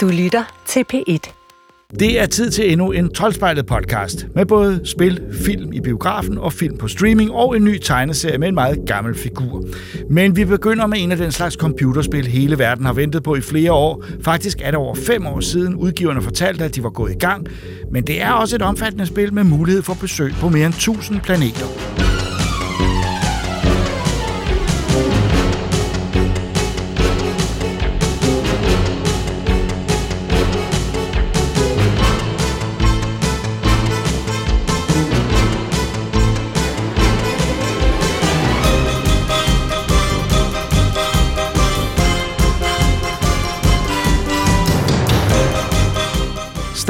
Du lytter til P1. Det er tid til endnu en 12 podcast med både spil, film i biografen og film på streaming og en ny tegneserie med en meget gammel figur. Men vi begynder med en af den slags computerspil, hele verden har ventet på i flere år. Faktisk er det over fem år siden udgiverne fortalte, at de var gået i gang. Men det er også et omfattende spil med mulighed for besøg på mere end 1000 planeter.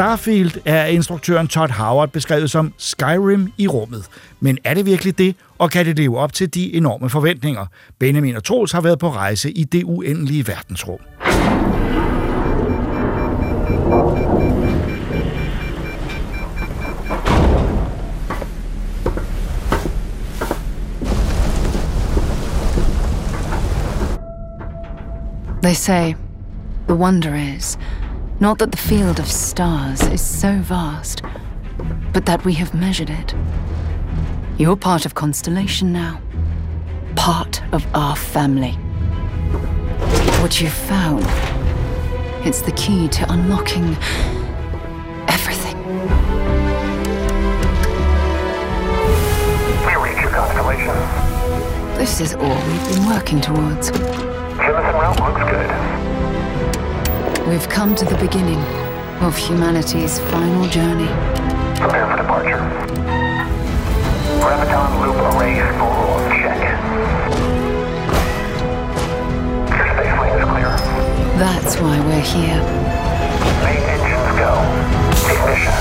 Starfield er instruktøren Todd Howard beskrevet som Skyrim i rummet. Men er det virkelig det, og kan det leve op til de enorme forventninger? Benjamin og Troels har været på rejse i det uendelige verdensrum. They say the wonder is not that the field of stars is so vast, but that we have measured it. You're part of Constellation now, part of our family. What you've found, it's the key to unlocking everything. We reach your constellation. This is all we've been working towards. Jemison route looks good. We've come to the beginning of humanity's final journey. Prepare for departure. Graviton loop array spool check. Your space lane is clear. That's why we're here. Main engines go. Ignition.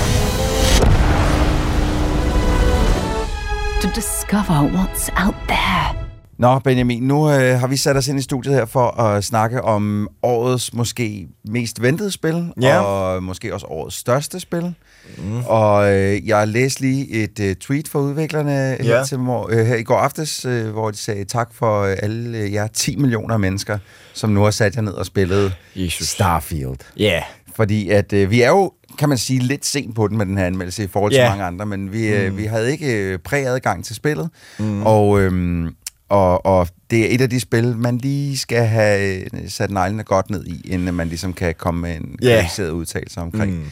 To discover what's out there. Nå, Benjamin, nu øh, har vi sat os ind i studiet her for at snakke om årets måske mest ventede spil, Ja. og måske også årets største spil. Mm. Og øh, jeg læste lige et øh, tweet fra udviklerne ja. her, til, øh, her i går aftes, øh, hvor de sagde tak for øh, alle øh, jer 10 millioner mennesker, som nu har sat jer ned og spillet Jesus. Starfield. Ja. Fordi at øh, vi er jo, kan man sige, lidt sent på den med den her anmeldelse i forhold til Ja. mange andre, men vi, øh, vi havde ikke øh, præadgang til spillet, mm. og, øhm, og, og det er et af de spil, man lige skal have øh, sat neglene godt ned i, inden man ligesom kan komme med en Ja. kvalificeret udtalelse omkring, mm.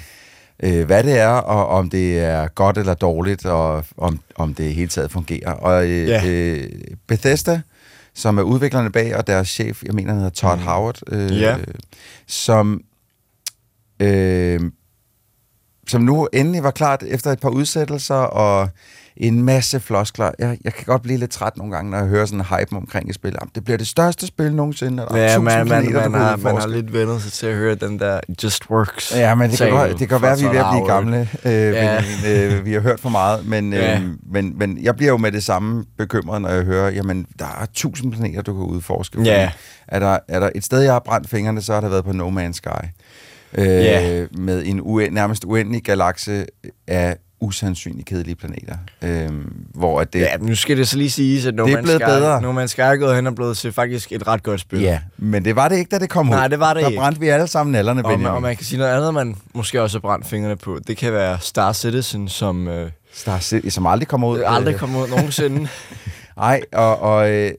øh, hvad det er, og om det er godt eller dårligt, og om, om det hele taget fungerer. Og øh, Ja. øh, Bethesda, som er udviklerne bag, og deres chef, jeg mener, han hedder Todd mm. Howard, øh, Ja. som øh, som nu endelig var klart efter et par udsættelser og en masse floskler. Jeg, jeg kan godt blive lidt træt nogle gange, når jeg hører sådan en hype omkring et spil. Jamen, det bliver det største spil nogensinde. og der er Ja, man, man, planeter, man, har, man har lidt vendt sig til at høre den der just works. Ja, men det kan, godt, det kan være, at vi er ved at blive gamle. Øh, Ja. men, øh, vi har hørt for meget, men, øh, Ja. men, men jeg bliver jo med det samme bekymret, når jeg hører, jamen, der er tusind planeter, du kan udforske. Ja. Er der, er der et sted, jeg har brændt fingrene, så har det været på No Man's Sky. Øh, Ja. Med en uen, nærmest uendelig galakse af usandsynligt kedelige planeter. Øh, hvor at det, Ja, nu skal det så lige siges, at Man's blevet Sky, bedre. Man's Sky er gået hen og blevet til faktisk et ret godt spil. ja, men det var det ikke, da det kom ud. Nej, det var det Der ikke. brændte vi alle sammen nallerne, Og man, og man kan sige noget andet, man måske også har brændt fingrene på. Det kan være Star Citizen, som øh, Star City, som aldrig kommer ud. aldrig Øh, kommer ud nogensinde. Nej, og, og øh,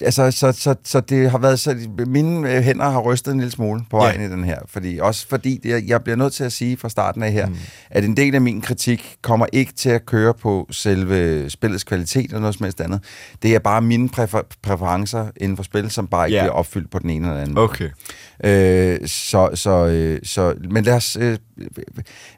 altså, så, så, så det har været så, mine øh, hænder har rystet en lille smule på Ja. vejen i den her, fordi også fordi det, jeg bliver nødt til at sige fra starten af her, mm. at en del af min kritik kommer ikke til at køre på selve spillets kvalitet eller noget som helst andet. Det er bare mine præfer- præferencer inden for spil, som bare ikke Ja. bliver opfyldt på den ene eller anden. Okay. Øh, så, så, øh, så, men lad os, øh,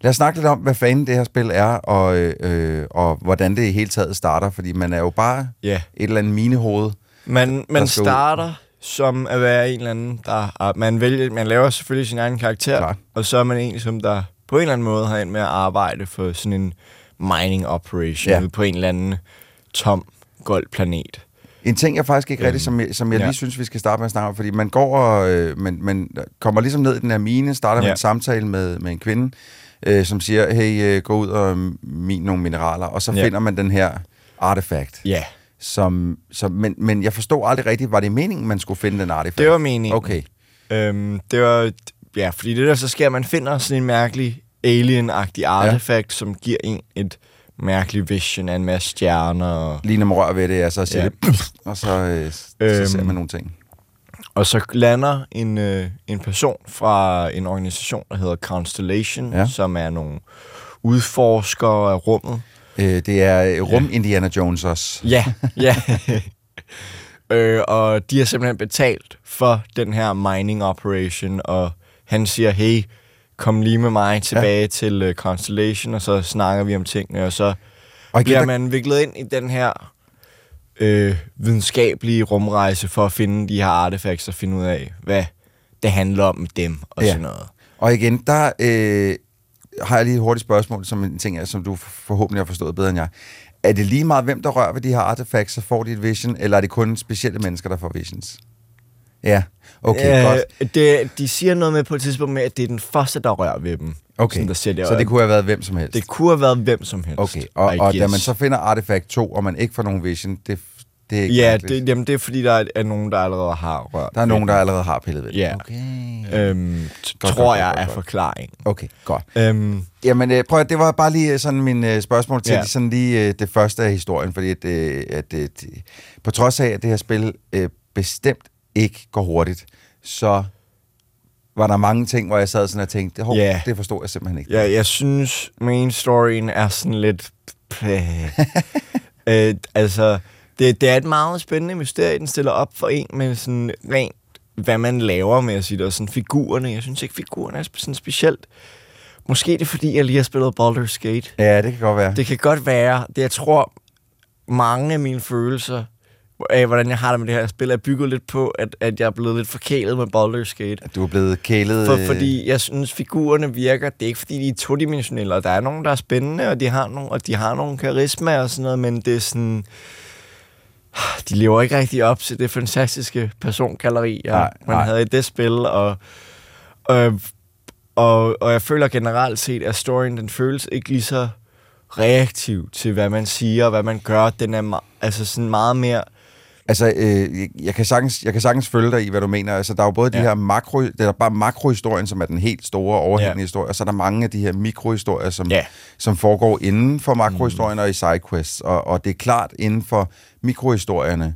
lad os snakke lidt om, hvad fanden det her spil er, og, øh, og hvordan det i hele taget starter, fordi man er jo bare Ja. et eller andet minehoved. Man, man skal ud. starter som at være en eller anden, der... er- Man, vælger, man laver selvfølgelig sin egen karakter, Klart. og så er man en, som der på en eller anden måde har ind med at arbejde for sådan en mining operation Ja. på en eller anden tom, gold planet. En ting, jeg faktisk ikke rigtig, som jeg, som jeg ja. lige synes, vi skal starte med at snakke om, fordi man går og øh, man, man kommer ligesom ned i den her mine, starter med Ja. en samtale med, med en kvinde, øh, som siger, hey, øh, gå ud og min nogle mineraler, og så Ja. finder man den her artefakt. Ja, Som, som, men, men jeg forstod aldrig rigtigt, var det meningen, man skulle finde den artefakt? det var meningen. Okay. Øhm, det var ja, fordi det der så sker, man finder sådan en mærkelig alien-agtig artefakt, ja. som giver en et mærkeligt vision af en masse stjerner. Og, Lige når man rører ved det, ja, så siger Ja. det, og så, øh, så Øhm. ser man nogle ting. og så lander en, øh, en person fra en organisation, der hedder Constellation, ja. som er nogle udforskere af rummet. Øh, det er øh, rum Indiana Jones også. Ja, ja. øh, og de har simpelthen betalt for den her mining operation, og han siger, hey, kom lige med mig tilbage ja. til uh, Constellation, og så snakker vi om tingene, og så Og igen, bliver man viklet ind i den her øh, videnskabelige rumrejse for at finde de her artefacts og finde ud af, hvad det handler om med dem og Ja. sådan noget. Og igen, der øh, har jeg lige et hurtigt spørgsmål, som en ting, er, som du forhåbentlig har forstået bedre end jeg. Er det lige meget, hvem der rører ved de her artefacts, så får de et vision, eller er det kun specielle mennesker, der får visions? Ja, okay, øh, godt. Det, de siger noget med på et tidspunkt med, at det er den første, der rører ved dem. Okay, Sådan, der siger det, så det kunne have været hvem som helst. det kunne have været hvem som helst. Okay, og, og da man så finder Artifact 2, og man ikke får nogen vision, det, det er ikke Ja, mærkeligt. det, jamen, det er fordi, der er, er nogen, der allerede har rørt. Der er nogen, der allerede har pillet ved det. Ja. Okay. Øhm, Godt, tror godt, jeg godt, er godt. forklaring. Okay, godt. Øhm, Jamen, øh, prøv at, det var bare lige øh, sådan min øh, spørgsmål til Ja. sådan lige øh, det første af historien, fordi at, øh, at øh, på trods af, at det her spil øh, bestemt ikke går hurtigt, så var der mange ting, hvor jeg sad sådan og tænkte, Hov, det forstår jeg simpelthen ikke. ja, jeg synes, main storyen er sådan lidt... øh, altså, det, det er et meget spændende mysterie, den stiller op for en med sådan rent, hvad man laver med at sige det, og sådan figurerne. Jeg synes ikke, figurerne er sådan specielt. Måske det er, fordi jeg lige har spillet Baldur's Gate. Ja, det kan godt være. Det kan godt være. Det, jeg tror, mange af mine følelser af, hvordan jeg har det med det her spil, er bygget lidt på, at, at jeg er blevet lidt forkælet med Baldur's Gate. Du er blevet kælet... For, øh, fordi jeg synes, figurerne virker. Det er ikke, fordi de er todimensionelle, og der er nogen, der er spændende, og de har nogle, og de har nogle karisma og sådan noget, men det er sådan... De lever ikke rigtig op til det fantastiske persongalleri, Nej, man nej. havde i det spil, og, og, og, og jeg føler generelt set, at storyen, den føles ikke lige så reaktiv til, hvad man siger og hvad man gør. Den er altså sådan meget mere... Altså, øh, jeg- kan sagtens, jeg kan sagtens følge dig i, hvad du mener. Altså, der er jo både ja. de Ja. her makro... Der er bare makrohistorien, som er den helt store overhængende Ja. historie, og så er der mange af de her mikrohistorier, som, Ja. som foregår inden for makrohistorien mm. og i sidequests. Og, og det er klart inden for mikrohistorierne,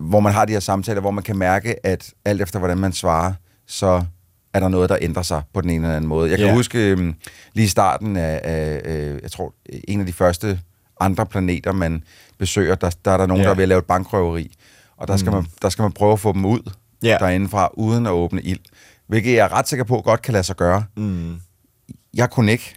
hvor man har de her samtaler, hvor man kan mærke, at alt efter hvordan man svarer, så er der noget, der ændrer sig på den ene eller anden måde. Jeg kan Ja. huske øhm, lige i starten af, af øh, jeg tror, en af de første andre planeter, man besøger, der, der er der nogen, Ja. der er ved at lave et bankrøveri. Og der skal, man, der skal man prøve at få dem ud Ja. derindefra, uden at åbne ild. Hvilket jeg er ret sikker på godt kan lade sig gøre. Mm, Jeg kunne ikke.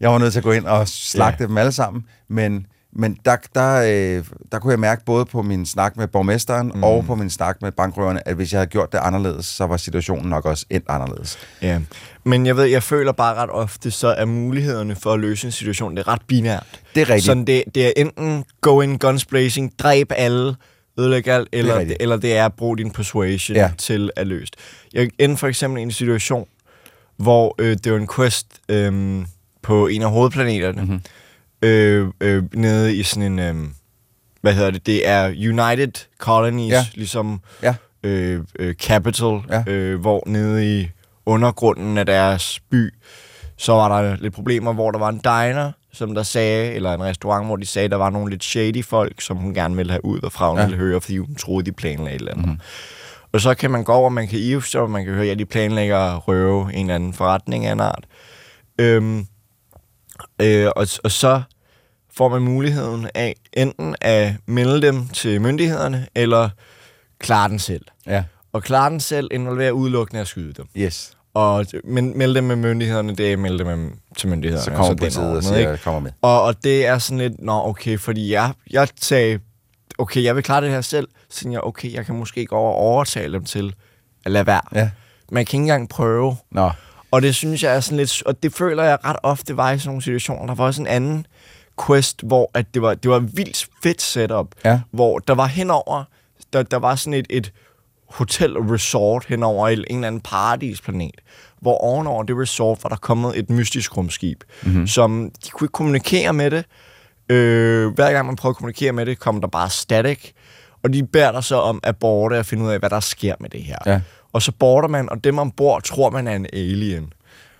Jeg var nødt til at gå ind og slagte Ja. dem alle sammen. Men, men der, der, øh, der kunne jeg mærke både på min snak med borgmesteren mm. og på min snak med bankrøverne, at hvis jeg havde gjort det anderledes, så var situationen nok også endt anderledes. Ja, men jeg ved, jeg føler bare ret ofte, så er mulighederne for at løse en situation, det er ret binært. Det er rigtigt. Sådan det, det er enten go in guns blazing, dræb alle, ødelæg alt, eller det, eller det er at bruge din persuasion Ja. til at løse. Jeg endte for eksempel i en situation, hvor øh, det var en quest øh, på en af hovedplaneterne, Mhm. mm-hmm. øh, øh, nede i sådan en, øh, hvad hedder det, det er United Colonies, Ja. ligesom Ja. øh, øh, Capital, ja. øh, hvor nede i undergrunden af deres by, så var der lidt problemer, hvor der var en diner, som der sagde, eller en restaurant, hvor de sagde, der var nogle lidt shady folk, som hun gerne ville have ud og fra, hun Ja. ville høre, fordi hun troede, de planlagde et eller andet. Mm-hmm. Og så kan man gå over, man kan eavesdrop, og man kan høre, ja, de planlægger at røve en eller anden forretning af en art. Øhm, øh, og, og så får man muligheden af enten at melde dem til myndighederne, eller klare den selv. Ja. Og klare den selv involverer udelukkende at skyde dem. Yes. Og men, melde dem med myndighederne, det er melde dem med, til myndighederne. Så kommer politiet og siger, ikke? kommer med. Og, og det er sådan lidt, nå okay, fordi jeg, jeg sagde, okay, jeg vil klare det her selv. Så jeg, okay, jeg kan måske gå over og overtale dem til at lade være. Ja. Man kan ikke engang prøve. Nå. Og det synes jeg er sådan lidt, og det føler jeg ret ofte var i sådan nogle situationer. Der var også en anden quest, hvor at det var, det var et vildt fedt setup, Ja. hvor der var henover, der, der var sådan et, et hotel resort henover en eller anden paradisplanet, hvor ovenover det resort var der kommet et mystisk rumskib, mm-hmm. som de kunne ikke kommunikere med det. Øh, hver gang man prøvede at kommunikere med det, kom der bare static, og de beder dig så om at borte og finde ud af, hvad der sker med det her. Ja. og så border man, og dem ombord tror man er en alien.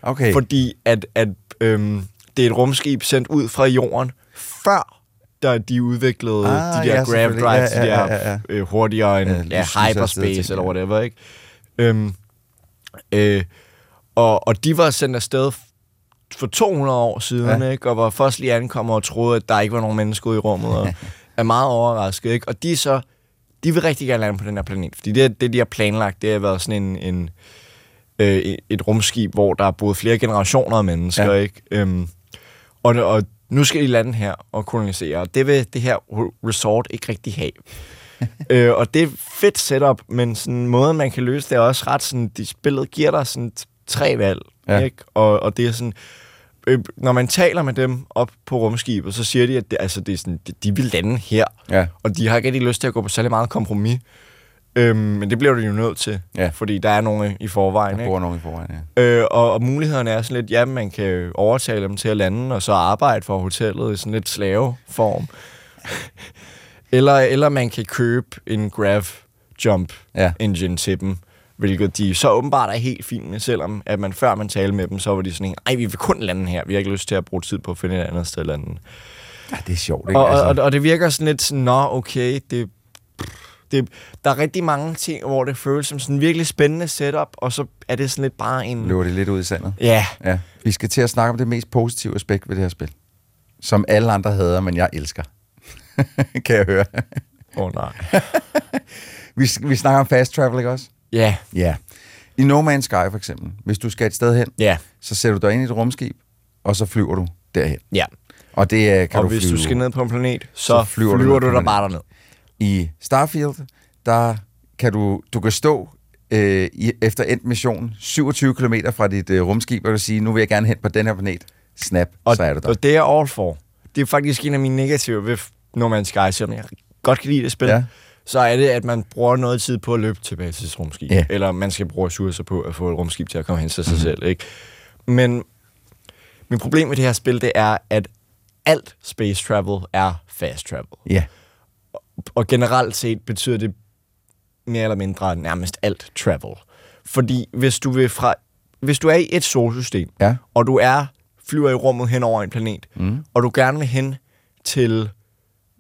Okay. Fordi at, at øhm, det er et rumskib sendt ud fra jorden, før der de udviklede Ah, de der ja, grav selvfølgelig. drives, Ja, ja, de der ja, ja. øh, hurtigere end Ja, ja, hyperspace eller whatever, ikke? Øhm, øh, og, og de var sendt afsted for 200 år siden, Ja. ikke? Og var først lige ankommet og troede, at der ikke var nogen mennesker i rummet, og er meget overrasket, ikke? Og de så, de vil rigtig gerne lande på den her planet, fordi det, det de har planlagt, det har været sådan en, en øh, et rumskib, hvor der er boet flere generationer af mennesker, Ja. ikke? Øhm, og, og nu skal de lande her og kolonisere, og det vil det her resort ikke rigtig have. øh, og det er fedt setup, men sådan måden, man kan løse det, er også ret sådan, de spillet giver dig sådan tre valg, ja. ikke? Og, og det er sådan, øh, når man taler med dem op på rumskibet, så siger de, at det, altså, det er sådan, de, de vil lande her, Ja. og de har ikke rigtig lyst til at gå på særlig meget kompromis. Øhm, men det bliver du jo nødt til, Ja. fordi der er nogen i forvejen. Der ikke? bor nogen i forvejen, ja. Øh, og, og mulighederne er sådan lidt, ja, man kan overtale dem til at lande, og så arbejde for hotellet i sådan lidt slaveform. eller, eller man kan købe en Grav Jump Ja. engine til dem, hvilket de så åbenbart er helt fint med, selvom at man før man talte med dem, så var de sådan en, ej, vi vil kun lande her, vi har ikke lyst til at bruge tid på at finde et andet sted at lande. ja. det er sjovt, ikke? Og, altså, og, og det virker sådan lidt nå, okay, det, det, der er rigtig mange ting, hvor det føles som sådan en virkelig spændende setup, og så er det sådan lidt bare en... løber det lidt ud i sandet. Ja, Ja. Vi skal til at snakke om det mest positive aspekt ved det her spil. Som alle andre hader, men jeg elsker. kan jeg høre. åh oh, nej. Vi, vi snakker om fast travel, ikke også? Ja, Ja. I No Man's Sky for eksempel, hvis du skal et sted hen, ja, så sætter du dig ind i et rumskib, og så flyver du derhen. ja. Og det øh, kan og du hvis flyve. du skal ned på en planet, så, så flyver flyver, du du der bare derned. I Starfield, der kan du, du kan stå øh, i, efter endt mission 27 km fra dit øh, rumskib, og du sige, nu vil jeg gerne hen på den her planet. Snap, Og, så er du der. og det er all for. Det er faktisk en af mine negativer ved No Man's Sky, selvom jeg godt kan lide det spil. Ja. Ja. Så er det, at man bruger noget tid på at løbe tilbage til sit rumskib. Ja. Eller man skal bruge ressourcer på at få et rumskib til at komme hen til sig Mhm. selv. Ikke? Men min problem med det her spil, det er, at alt space travel er fast travel. Ja, Og generelt set betyder det mere eller mindre nærmest alt travel. Fordi hvis du vil fra hvis du er i et solsystem, Ja. og du er flyver i rummet hen over en planet, Mm. og du gerne vil hen til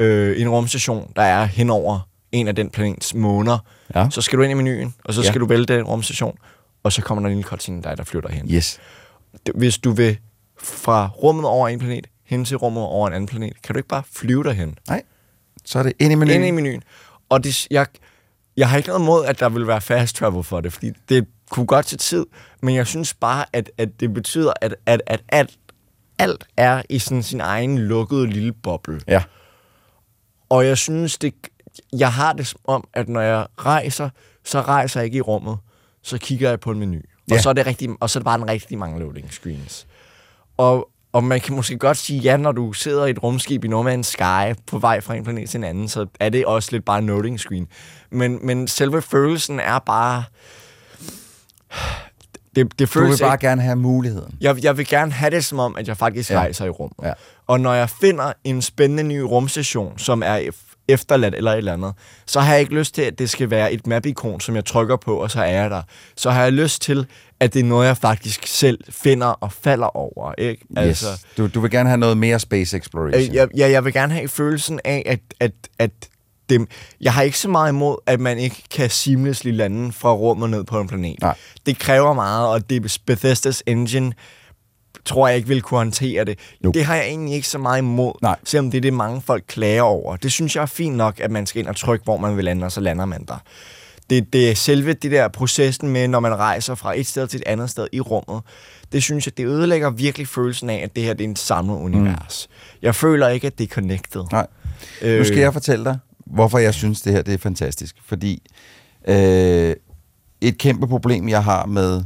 øh, en rumstation, der er hen over en af den planets måner, Ja. så skal du ind i menuen, og så Ja. skal du vælge den rumstation, og så kommer der en lille cutscene dig, der flyver dig hen. yes. Hvis du vil fra rummet over en planet hen til rummet over en anden planet, kan du ikke bare flyve derhen. Nej, så er det ind i menuen. Ind i menuen. Og det, jeg, jeg har ikke noget mod, at der vil være fast travel for det, fordi det kunne godt til tid, men jeg synes bare, at, at det betyder, at, at, at alt, alt er i sådan sin egen lukkede lille boble. Ja. Og jeg synes, det, jeg har det som om, at når jeg rejser, så rejser jeg ikke i rummet. Så kigger jeg på en menu. Og, Ja. så er det rigtig, og så er det bare en rigtig mange loading screens. Og, og man kan måske godt sige, ja, når du sidder i et rumskib i No Man's Sky på vej fra en planet til en anden, så er det også lidt bare en loading screen. Men, men selve følelsen er bare... Det, det Du føles vil bare ikke- gerne have muligheden. jeg, jeg vil gerne have det som om, at jeg faktisk Ja. rejser i rummet. Ja. Og når jeg finder en spændende ny rumstation, som er ef- efterladt eller et eller andet, så har jeg ikke lyst til, at det skal være et map-ikon, som jeg trykker på, og så er jeg der. Så har jeg lyst til, at det er noget, jeg faktisk selv finder og falder over. Ikke? Yes. Du, du vil gerne have noget mere space exploration. Øh, jeg, jeg, jeg vil gerne have følelsen af, at, at, at det, jeg har ikke så meget imod, at man ikke kan seamlessly lande fra rummet ned på en planet. Nej. Det kræver meget, og det Bethesdas engine tror jeg ikke vil kunne håndtere det. Nope. Det har jeg egentlig ikke så meget imod, Nej. selvom det er det, mange folk klager over. Det synes jeg er fint nok, at man skal ind og trykke, hvor man vil lande, og så lander man der. Det, det er selve det der processen med, når man rejser fra et sted til et andet sted i rummet. Det synes jeg, det ødelægger virkelig følelsen af, at det her det er en samlet univers. Jeg føler ikke, at det er connected. Nej. Øh, Nu skal jeg fortælle dig, hvorfor jeg synes, det her det er fantastisk. Fordi øh, et kæmpe problem, jeg har med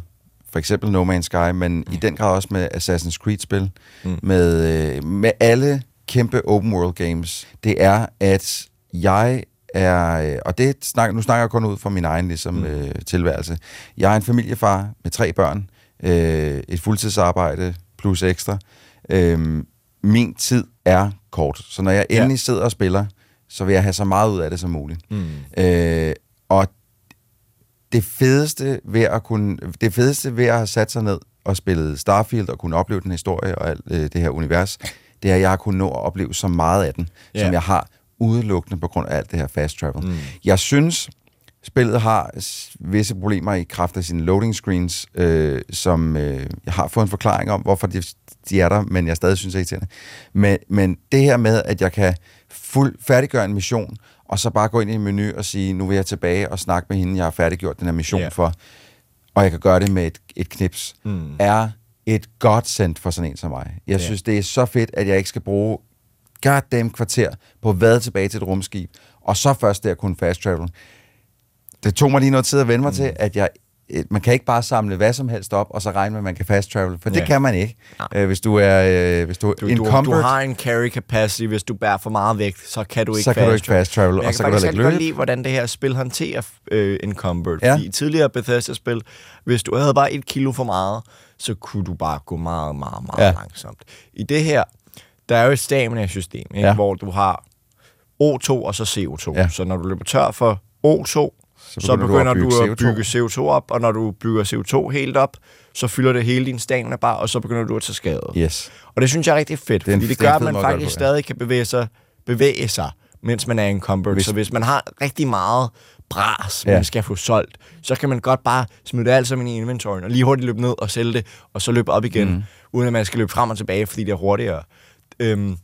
for eksempel No Man's Sky, men mm. i den grad også med Assassin's Creed-spil, mm. med, øh, med alle kæmpe open world games, det er, at jeg er, øh, og det snak, nu snakker jeg kun ud fra min egen ligesom, mm. øh, tilværelse. Jeg er en familiefar med tre børn, øh, et fuldtidsarbejde plus ekstra. Øh, min tid er kort, så når jeg Ja. endelig sidder og spiller, så vil jeg have så meget ud af det som muligt. Mm. Øh, og det fedeste ved at kunne, det fedeste ved at have sat sig ned og spillet Starfield og kunne opleve den historie og alt øh, det her univers, det er, at jeg har kunnet nå at opleve så meget af den, Ja. som jeg har udelukkende på grund af alt det her fast travel. Mm. Jeg synes, spillet har visse problemer i kraft af sine loading screens, øh, som øh, jeg har fået en forklaring om, hvorfor de, de er der, men jeg stadig synes ikke til det. Men, men det her med, at jeg kan fuld færdiggøre en mission, og så bare gå ind i en menu og sige, nu vil jeg tilbage og snakke med hende, jeg har færdiggjort den her mission yeah. for, og jeg kan gøre det med et, et knips, Mm. er et godt sendt for sådan en som mig. Jeg Ja. synes, det er så fedt, at jeg ikke skal bruge goddamn kvarter på at vade tilbage til et rumskib, og så først der kunne fast travel. Det tog mig lige noget tid at vende mig mm. til, at jeg øh, man kan ikke bare samle hvad som helst op, og så regne med, at man kan fast travel, for det Ja. kan man ikke. Øh, hvis du er øh, hvis du, Du, du, du har en carry capacity, hvis du bærer for meget vægt, så kan du ikke så kan du ikke fast travel, Men jeg og så kan faktisk ikke godt lide, hvordan det her spil håndterer øh, Encumbered. Ja. Fordi i tidligere Bethesda-spil, hvis du havde bare et kilo for meget, så kunne du bare gå meget, meget, meget ja. langsomt. I det her, der er jo et stamina-system, ikke? Ja. Ja. hvor du har O2 og så CO2. Ja. Så når du løber tør for O2, så begynder begynder, du at du, bygge at CO2. bygge CO2 op, og når du bygger CO2 helt op, så fylder det hele din stamina bare, og så begynder du at tage skade. Yes. Og det synes jeg er rigtig fedt, Det er en- fordi det gør, at man at faktisk på, ja. stadig kan bevæge sig, bevæge sig, mens man er encumbered. Hvis- Så hvis man har rigtig meget bras, Ja. man skal få solgt, så kan man godt bare smide det alt sammen i inventoryen, og lige hurtigt løbe ned og sælge det, og så løbe op igen, mm. uden at man skal løbe frem og tilbage, fordi det er hurtigere. Øhm,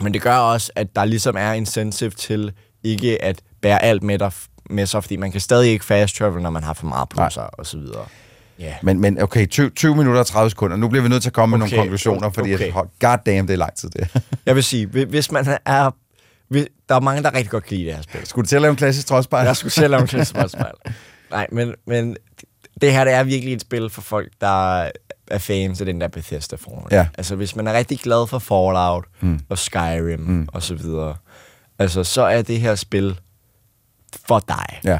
men det gør også, at der ligesom er incentive til ikke at bære alt med, dig, med sig, fordi man kan stadig ikke fast travel, når man har for meget på Nej. sig, og så videre. Ja. Men, men okay, 20, 20 minutter og 30 sekunder. Nu bliver vi nødt til at komme med Okay, nogle konklusioner, fordi okay. okay. god damn, det er lang tid det. Jeg vil sige, hvi- hvis man er... hvis- Der er mange, der rigtig godt kan lide det her spil. Skulle du til at lave en klassisk trodsspejl? Jeg skulle selv lave en klassespejl. Nej, men, men det her det er virkelig et spil for folk, der er fans af den der Bethesda-formel. Ja. Altså, hvis man er rigtig glad for Fallout mm. og Skyrim mm. og så videre, altså, så er det her spil for dig. Ja.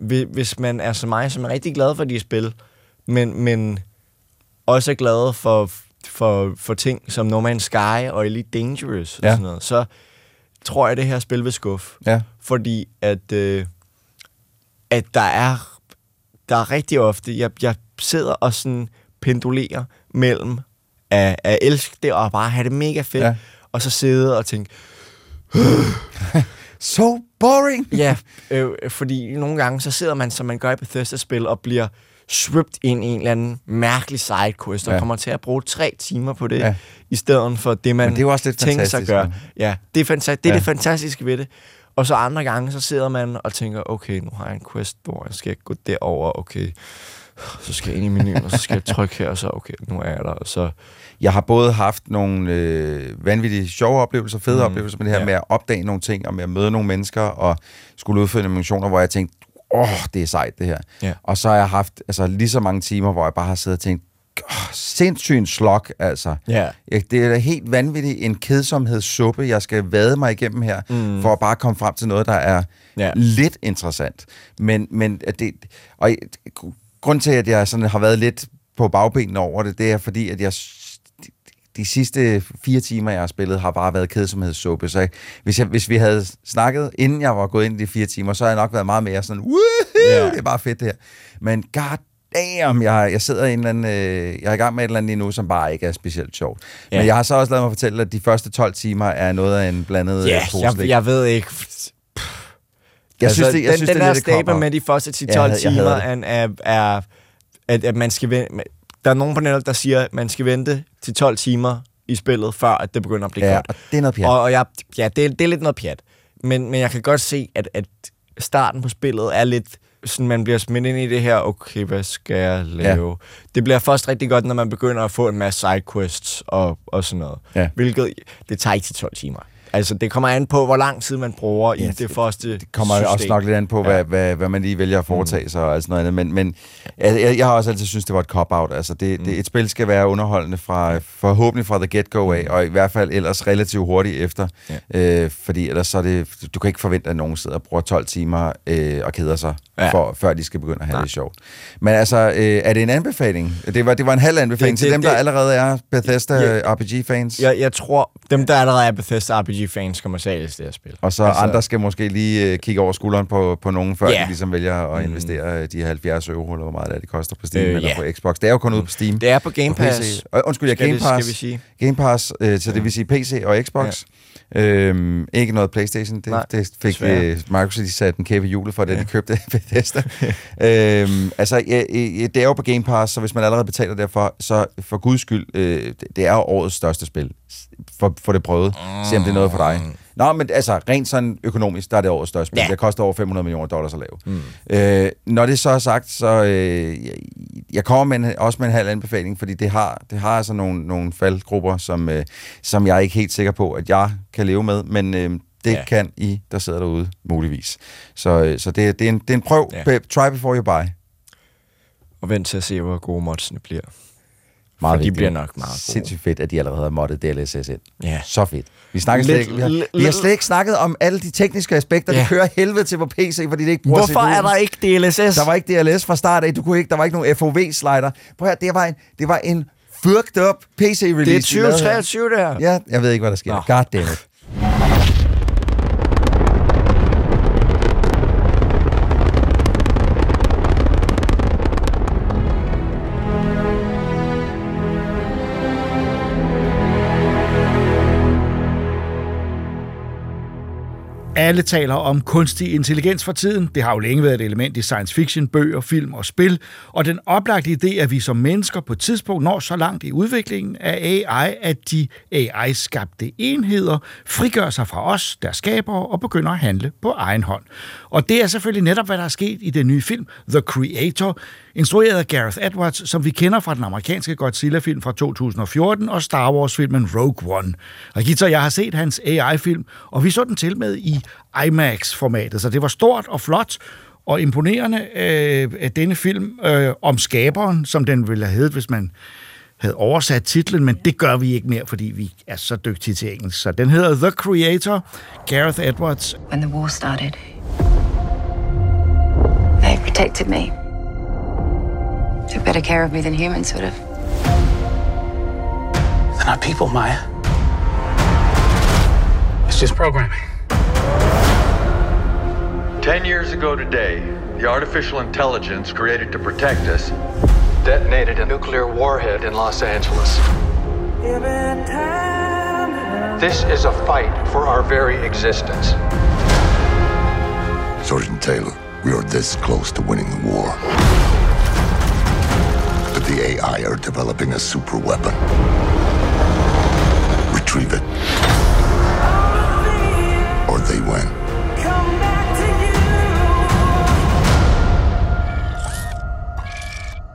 Hvi- Hvis man er som mig, som er rigtig glad for de spil, men, men også er glad for, for, for ting som No Man's Sky og Elite Dangerous og Ja. sådan noget, så tror jeg, det her spil vil skuffe. Ja. Fordi at, øh, at der er der er rigtig ofte, jeg, jeg sidder og sådan pendulerer mellem at, at elske det og bare have det mega fedt, Ja. og så sidde og tænke, So boring! Ja, øh, fordi nogle gange, så sidder man, som man gør i Bethesda-spil, og bliver swept ind i en eller anden mærkelig sidequest, og Ja. kommer til at bruge tre timer på det, Ja. i stedet for det, man Men det er også lidt tænker sig at gøre. Ja, det er, fanta- det, er Ja. det fantastiske ved det. Og så andre gange, så sidder man og tænker, okay, nu har jeg en quest, hvor jeg skal gå derover, okay, så skal jeg ind i menuen, og så skal jeg trykke her, og så, okay, nu er jeg der, og så... Jeg har både haft nogle øh, vanvittige sjove oplevelser, fede mm. Oplevelser med det her Ja. med at opdage nogle ting, og med at møde nogle mennesker, og skulle udføre nogle missioner, hvor jeg tænkte, åh, oh, det er sejt det her. Ja. Og så har jeg haft altså, lige så mange timer, hvor jeg bare har siddet og tænkt, oh, sindssygt en slok, altså. Ja. Jeg- Det er da helt vanvittigt en kedsomhedssuppe, jeg skal vade mig igennem her, mm. for at bare komme frem til noget, der er Ja. lidt interessant. Men, men det, og grund til, at jeg sådan har været lidt på bagbenene over det, det er fordi, at jeg de, sidste fire timer, jeg har spillet, har bare været kedsomhedssuppe. Så jeg, hvis, jeg, hvis vi havde snakket, inden jeg var gået ind i de fire timer, så har jeg nok været meget mere sådan, Ja. det er bare fedt det her. Men god damn, jeg, jeg sidder i en eller anden, øh, jeg er i gang med et eller andet lige nu, som bare ikke er specielt sjovt. Ja. Men jeg har så også lavet mig fortælle, at de første 12 timer er noget af en blandet Ja, øh, jeg, jeg ved ikke. Jeg synes, det, jeg den, synes, den det er der statement med de første 10-12 Jeg havde- jeg timer hader er, er, er at, at man skal vente. Der er nogen på nettet, der siger, at man skal vente til 12 timer i spillet, før at det begynder at blive Ja, godt. og det er noget pjat. Og, og jeg, ja, det, er- det er lidt noget pjat. Men, men jeg kan godt se, at, at starten på spillet er lidt sådan, man bliver smidt ind i det her, okay, hvad skal jeg lave? Ja. Det bliver først rigtig godt, når man begynder at få en masse sidequests og, og sådan noget. Ja. Hvilket, det tager ikke til 12 timer. Altså, det kommer an på, hvor lang tid man bruger ja, i det, det- første Det kommer system. også nok lidt an på, hvad, Ja. hvad, hvad man lige vælger at foretage sig og alt sådan noget andet. Men, men jeg, jeg, jeg har også altid synes det var et cop-out. Altså, det, det, et spil skal være underholdende fra, forhåbentlig fra the get-go af, og i hvert fald ellers relativt hurtigt efter. Ja. Øh, fordi ellers så er det, du kan ikke forvente, at nogen sidder og bruger 12 timer øh, og keder sig, Ja. for, før de skal begynde at have Nej. det sjovt. Men altså, øh, er det en anbefaling? Det var, det var en halv anbefaling Det- til det- dem, der det- allerede er Bethesda Ja. RPG-fans. Jeg, jeg tror, dem der allerede er Bethesda RPG de fans kommer særligt til at spille. Og så altså, andre skal måske lige øh, kigge over skulderen på, på nogen, før Ja. de ligesom vælger at investere mm. de 70 euro, eller hvor meget det, det koster på Steam Øh, øh, eller ja. på Xbox. Det er jo kun ude på Steam. Det er på Game På. Pass. Og, undskyld, ja, Game det- Pass. skal vi sige. Game Pass, øh, så det vil sige PC og Xbox. Ja. Øhm, ikke noget Playstation. Det, Nej, det fik øh, Microsoft de satte en kæppe hjulet for, da ja. de købte Bethesda. øhm, altså, ja, det er jo på Game Pass, så hvis man allerede betaler derfor, så for guds skyld, øh, det- det er årets største spil. For, for det prøvet. Se om det er noget for dig. Nå, men altså, rent sådan økonomisk, der er det årets største spil. Ja. Det koster over 500 millioner dollars at lave. Mm. Øh, når det så er sagt, så øh, jeg, jeg kommer med en, også med en halv anbefaling, fordi det har, det har altså nogle, nogle faldgrupper, som, øh, som jeg er ikke helt sikker på, at jeg kan leve med, men øh, det Ja. kan I, der sidder derude, muligvis. Så, øh, så det, det, er en, det er en prøv. Ja. Try before you buy. Og vent til at se, hvor gode modsene bliver. Meget For de vigtigt. bliver nok meget gode. Sindssygt fedt, at de allerede har moddet DLSS ind. Ja. Så fedt. Vi, snakker slet ikke, vi, har, vi har slet ikke snakket om alle de tekniske aspekter. Ja. Det kører helvede til på PC, fordi det ikke bruger Hvorfor er der ikke DLSS? Der var ikke DLS fra start af. Du kunne ikke, der var ikke nogen FOV-slider. Prøv at høre, det var en, det var en fucked up PC-release. det er de lavede her. 2023, det her. Ja, jeg ved ikke, hvad der sker. Nå. God damn it. Alle taler om kunstig intelligens for tiden. Det har jo længe været et element i science fiction, bøger, film og spil. Og den oplagte idé, at vi som mennesker på et tidspunkt når så langt i udviklingen af AI, at de AI-skabte enheder frigør sig fra os, der skabere, og begynder at handle på egen hånd. Og det er selvfølgelig netop, hvad der er sket i den nye film, The Creator, instrueret af Gareth Edwards, som vi kender fra den amerikanske Godzilla-film fra 2014 og Star Wars-filmen Rogue One. Rikita og jeg har set hans AI-film, og vi så den til med i IMAX-formatet, så det var stort og flot og imponerende øh, denne film øh, om skaberen, som den ville have heddet, hvis man havde oversat titlen, men det gør vi ikke mere, fordi vi er så dygtige til engelsk. Så den hedder The Creator, Gareth Edwards, When the war started, protected me. Took better care of me than humans would have. They're not people, Maya. It's just programming. Ten years ago today, the artificial intelligence created to protect us detonated a nuclear warhead in Los Angeles. This is a fight for our very existence. Sergeant Taylor, we are this close to winning the war. But the AI are developing a super weapon. Retrieve it. Or they win.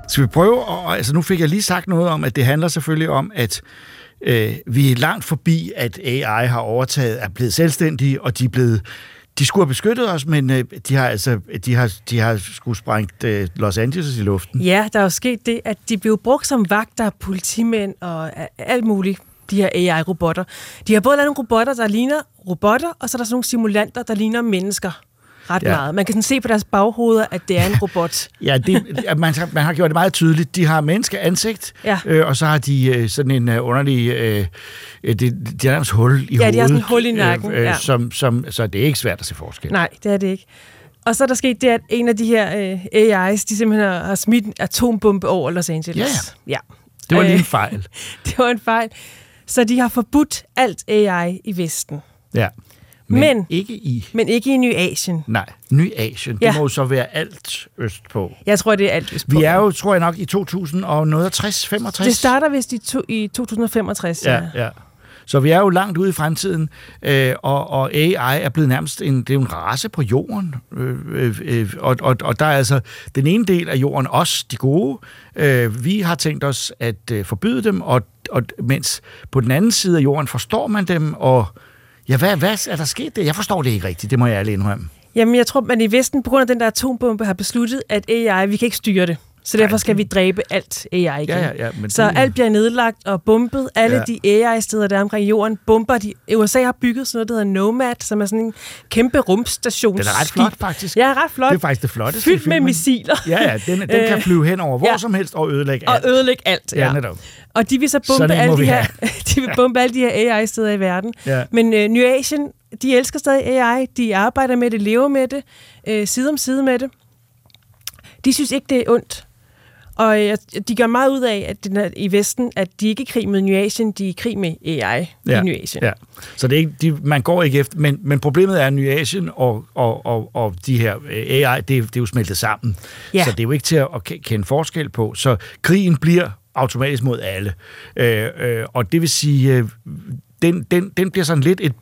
Skal vi prøve, og, altså nu fik jeg lige sagt noget om, at det handler selvfølgelig om, at øh, vi er langt forbi, at AI har overtaget, er blevet selvstændige, og de er blevet de skulle have beskyttet os, men øh, de har altså de har, de har skulle sprængt øh, Los Angeles i luften. Ja, der er jo sket det, at de blev brugt som vagter, politimænd og øh, alt muligt, de her AI-robotter. De har både lavet nogle robotter, der ligner robotter, og så er der sådan nogle simulanter, der ligner mennesker ret Ja. ja. meget. Man kan sådan se på deres baghoveder, at det er en robot. Ja, det, man, har- man har gjort det meget tydeligt. De har menneskeansigt, Ja. øh, og så har de øh, sådan en øh, underlig... Øh, øh, det, de har nærmest hul i Ja, hovedet. de har sådan et hul i nakken, ja. som, som, så det er ikke svært at se forskel. Nej, det er det ikke. Og så er der sket det, at en af de her øh, AI's, de simpelthen har, har smidt en atombombe over Los Angeles. Ja, ja. Det var lige en Øh, fejl. det var en fejl. Så de har forbudt alt AI i Vesten. Ja. Men, Men- ikke i... Men ikke i Ny Asien. Nej, Ny Asien. Det Ja. må jo så være alt østpå. Jeg tror, det er alt østpå. Vi er jo, tror jeg nok, i 2060, 65. Det starter vist i, to, i 2065. Ja, ja. Så vi er jo langt ude i fremtiden, øh, og, og AI er blevet nærmest en, det er en race på jorden. Øh, øh, øh, og, og, og der er altså den ene del af jorden, os, de gode, øh, vi har tænkt os at øh, forbyde dem, og, og mens på den anden side af jorden forstår man dem, og ja, hvad, hvad er der sket der? Jeg forstår det ikke rigtigt, det må jeg ærligt indrømme. Jamen, jeg tror, man i Vesten, på grund af den der atombombe, har besluttet, at AI, vi kan ikke styre det. Så derfor skal vi dræbe alt AI igen. Ja, ja, ja, men så det- alt bliver nedlagt og bombet. Alle Ja. de AI-steder, der er omkring jorden, bomber de. USA har bygget sådan noget, der hedder Nomad, som er sådan en kæmpe rumstation. Den er ret flot, faktisk. Ja, ret flot. Det er faktisk det flotteste Fyldt med missiler. Ja, ja, den, den kan Øh, flyve hen over hvor ja. som helst og ødelægge Og alt. ødelægge alt. Ja, netop. Og de vil så bombe alle de her, de vil bombe alle de her AI-steder i verden. Ja. Men øh, New Asian, de elsker stadig AI. De arbejder med det, lever med det, øh, side om side med det. De synes ikke, det er ondt. Og øh, de gør meget ud af, at den er, i Vesten, at de ikke er i krig med New Asian, de er i krig med AI i New Asian. Ja. Så det er ikke, de, man går ikke efter, men, men problemet er, at New Asian og, og, og, og de her øh, AI, det, det er jo smeltet sammen. Ja. Så det er jo ikke til at, at ke- kende forskel på. Så krigen bliver automatisk mod alle. Øh, øh, og det vil sige, øh, den, den, den bliver sådan lidt et,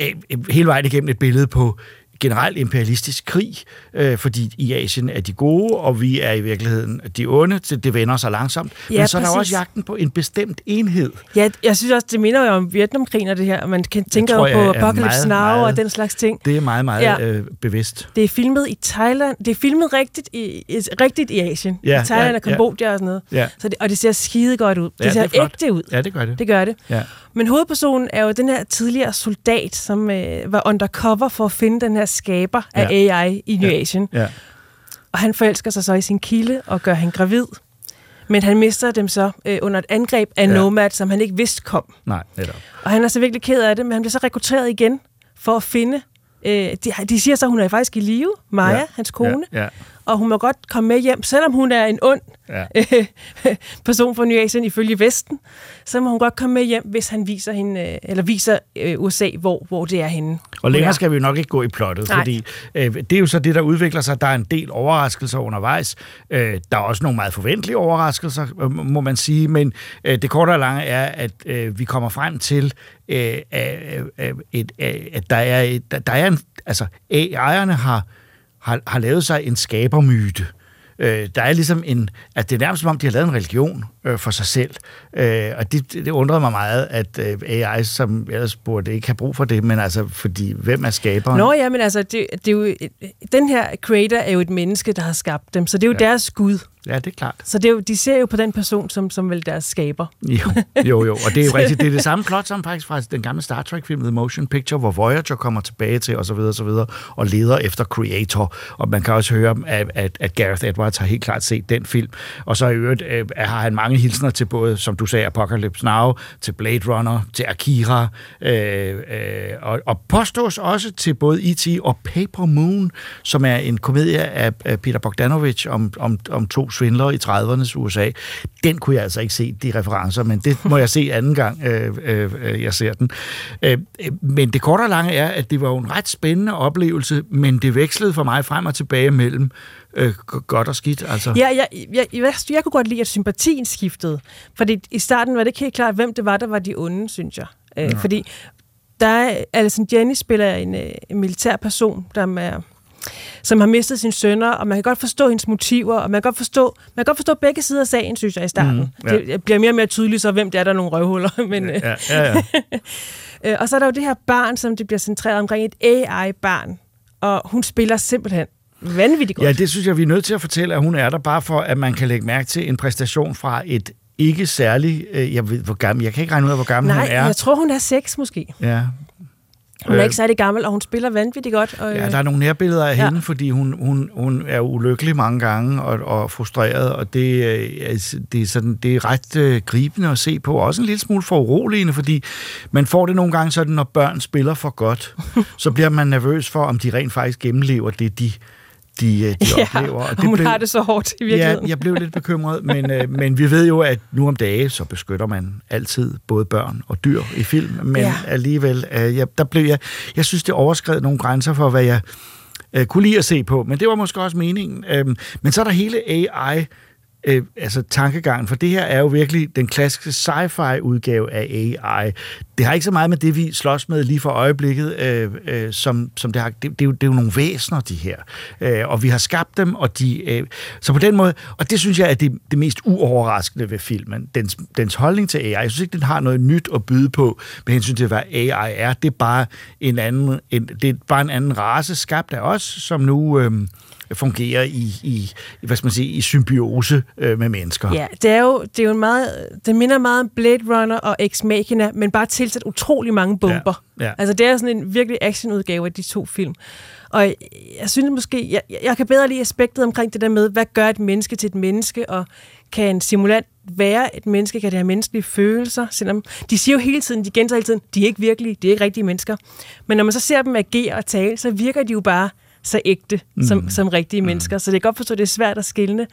øh, hele vejen igennem et billede på generelt imperialistisk krig, øh, fordi i Asien er de gode, og vi er i virkeligheden de onde, så det vender sig langsomt. Ja, Men så er der også jagten på en bestemt enhed. Ja, jeg synes også, det minder jo om Vietnamkrigen og det her. Man kan tænke tror jo på Apocalypse Now og den slags ting. Det er meget, meget Ja. ja. øh, bevidst. Det er filmet i Thailand. Det er filmet rigtigt i, i, rigtigt i Asien. Ja, I Thailand ja, og Kambodja og sådan noget. Ja. Så det, og det ser skide godt ud. Det Ja, ser det ægte ud. Ja, det gør det. Det gør det. Ja. Men hovedpersonen er jo den her tidligere soldat, som øh, var undercover for at finde den her skaber af Ja. AI i New Ja. Asian. Ja. Og han forelsker sig så i sin kilde og gør hende gravid. Men han mister dem så øh, under et angreb af Ja. Nomad, som han ikke vidste kom. Nej, netop. Og han er så virkelig ked af det, men han bliver så rekrutteret igen for at finde... Øh, de, de siger så, at hun er faktisk i live, Maja, Ja. hans kone. Ja, ja. Og hun må godt komme med hjem, selvom hun er en ond Ja. person fra New Asien ifølge Vesten, så må hun godt komme med hjem, hvis han viser hende, øh, eller viser øh, USA, hvor, hvor det er henne. Og længere skal vi jo nok ikke gå i plottet, Nej. fordi øh, det er jo så det, der udvikler sig. Der er en del overraskelser undervejs. Øh, der er også nogle meget forventelige overraskelser, øh, må man sige, men øh, det korte og lange er, at øh, vi kommer frem til, øh, øh, øh, et, øh, at der er, der, er en, altså ejerne har, har, har lavet sig en skabermyte. Øh, der er ligesom en, at det er nærmest som om, de har lavet en religion øh, for sig selv. Øh, og det, det undrede mig meget, at øh, AI, som ellers burde ikke have brug for det, men altså, fordi hvem er skaberen? Nå ja, men altså, det, det er jo, den her creator er jo et menneske, der har skabt dem, så det er jo ja. deres gud. Ja, det er klart. Så det er jo, de ser jo på den person som, som vel deres skaber. Jo, jo, jo. Og det er jo rigtigt. Det er det samme plot som faktisk fra den gamle Star Trek-film The Motion Picture, hvor Voyager kommer tilbage til, og så videre, og så videre, og leder efter Creator. Og man kan også høre, at, at, at Gareth Edwards har helt klart set den film. Og så i øvrigt øh, har han mange hilsner til både, som du sagde, Apocalypse Now, til Blade Runner, til Akira, øh, øh, og, og påstås også til både E.T. og Paper Moon, som er en komedie af, af Peter Bogdanovich om, om, om to svindlere i 30'ernes USA. Den kunne jeg altså ikke se, de referencer, men det må jeg se anden gang, øh, øh, øh jeg ser den. Øh, øh, men det korte og lange er, at det var en ret spændende oplevelse, men det vekslede for mig frem og tilbage mellem øh, godt og skidt. Altså. Ja, jeg, jeg, jeg, jeg kunne godt lide, at sympatien skiftede. Fordi i starten var det ikke helt klart, hvem det var, der var de onde, synes jeg. Øh, fordi der er, Alison Jenny spiller en, øh, en militær person, der er, som har mistet sine sønner, og man kan godt forstå hendes motiver, og man kan godt forstå, man kan godt forstå begge sider af sagen, synes jeg, i starten. Mhm, ja. Det bliver mere og mere tydeligt så, hvem det er, der er nogle røvhuller. Men, øh, Ja, ja, ja. Øh, og så er der jo det her barn, som det bliver centreret omkring, et AI-barn. Og hun spiller simpelthen vanvittigt godt. Ja, det synes jeg, vi er nødt til at fortælle, at hun er der bare for, at man kan lægge mærke til en præstation fra et ikke særlig... Øh, jeg ved, hvor gammel... Jeg kan ikke regne ud af, hvor gammel Nej, hun er. jeg tror, hun er seks måske. Ja. Hun er Øh, ikke særlig gammel, og hun spiller vanvittigt godt. Og, Ja, der er nogle nærbilleder af Ja. hende, fordi hun, hun, hun er ulykkelig mange gange og, og frustreret, og det, øh, altså, det, er sådan, det er ret øh, gribende at se på, og også en lille smule foruroligende, fordi man får det nogle gange sådan, når børn spiller for godt, så bliver man nervøs for, om de rent faktisk gennemlever det, de, de, øh, de ja, oplever. og hun har det så hårdt i Ja, virkeligheden. jeg blev lidt bekymret, men, øh, men vi ved jo, at nu om dage, så beskytter man altid både børn og dyr i film, men Ja. ja. alligevel, øh, jeg, der blev jeg, jeg synes, det overskred nogle grænser for, hvad jeg øh, kunne lide at se på, men det var måske også meningen. Øh, men så er der hele AI, øh, altså tankegangen, for det her er jo virkelig den klassiske sci-fi udgave af AI. Det har ikke så meget med det, vi slås med lige for øjeblikket, øh, øh, som, som det har. Det, det, er jo, det er jo nogle væsener, de her. Øh, og vi har skabt dem, og de... Øh, så på den måde, og det synes jeg er det, det mest uoverraskende ved filmen, dens, dens holdning til AI. Jeg synes ikke, den har noget nyt at byde på med hensyn til, hvad AI er. Det er bare en anden, en, det er bare en anden race skabt af os, som nu... Øh, fungerer i, i hvad skal man sige, i symbiose øh, med mennesker. Ja, det er jo, det er jo en meget, det minder meget om Blade Runner og Ex Machina, men bare tilsat utrolig mange bomber. Ja, ja. Altså det er sådan en virkelig actionudgave af de to film. Og jeg, jeg synes måske, jeg, jeg kan bedre lide aspektet omkring det der med, hvad gør et menneske til et menneske, og kan en simulant være et menneske, kan det have menneskelige følelser, selvom de siger jo hele tiden, de gentager hele tiden, de er ikke virkelige, de er ikke rigtige mennesker. Men når man så ser dem agere og tale, så virker de jo bare så ægte som, Mm. som rigtige mennesker. Så det kan godt forstå, at det er svært at skille.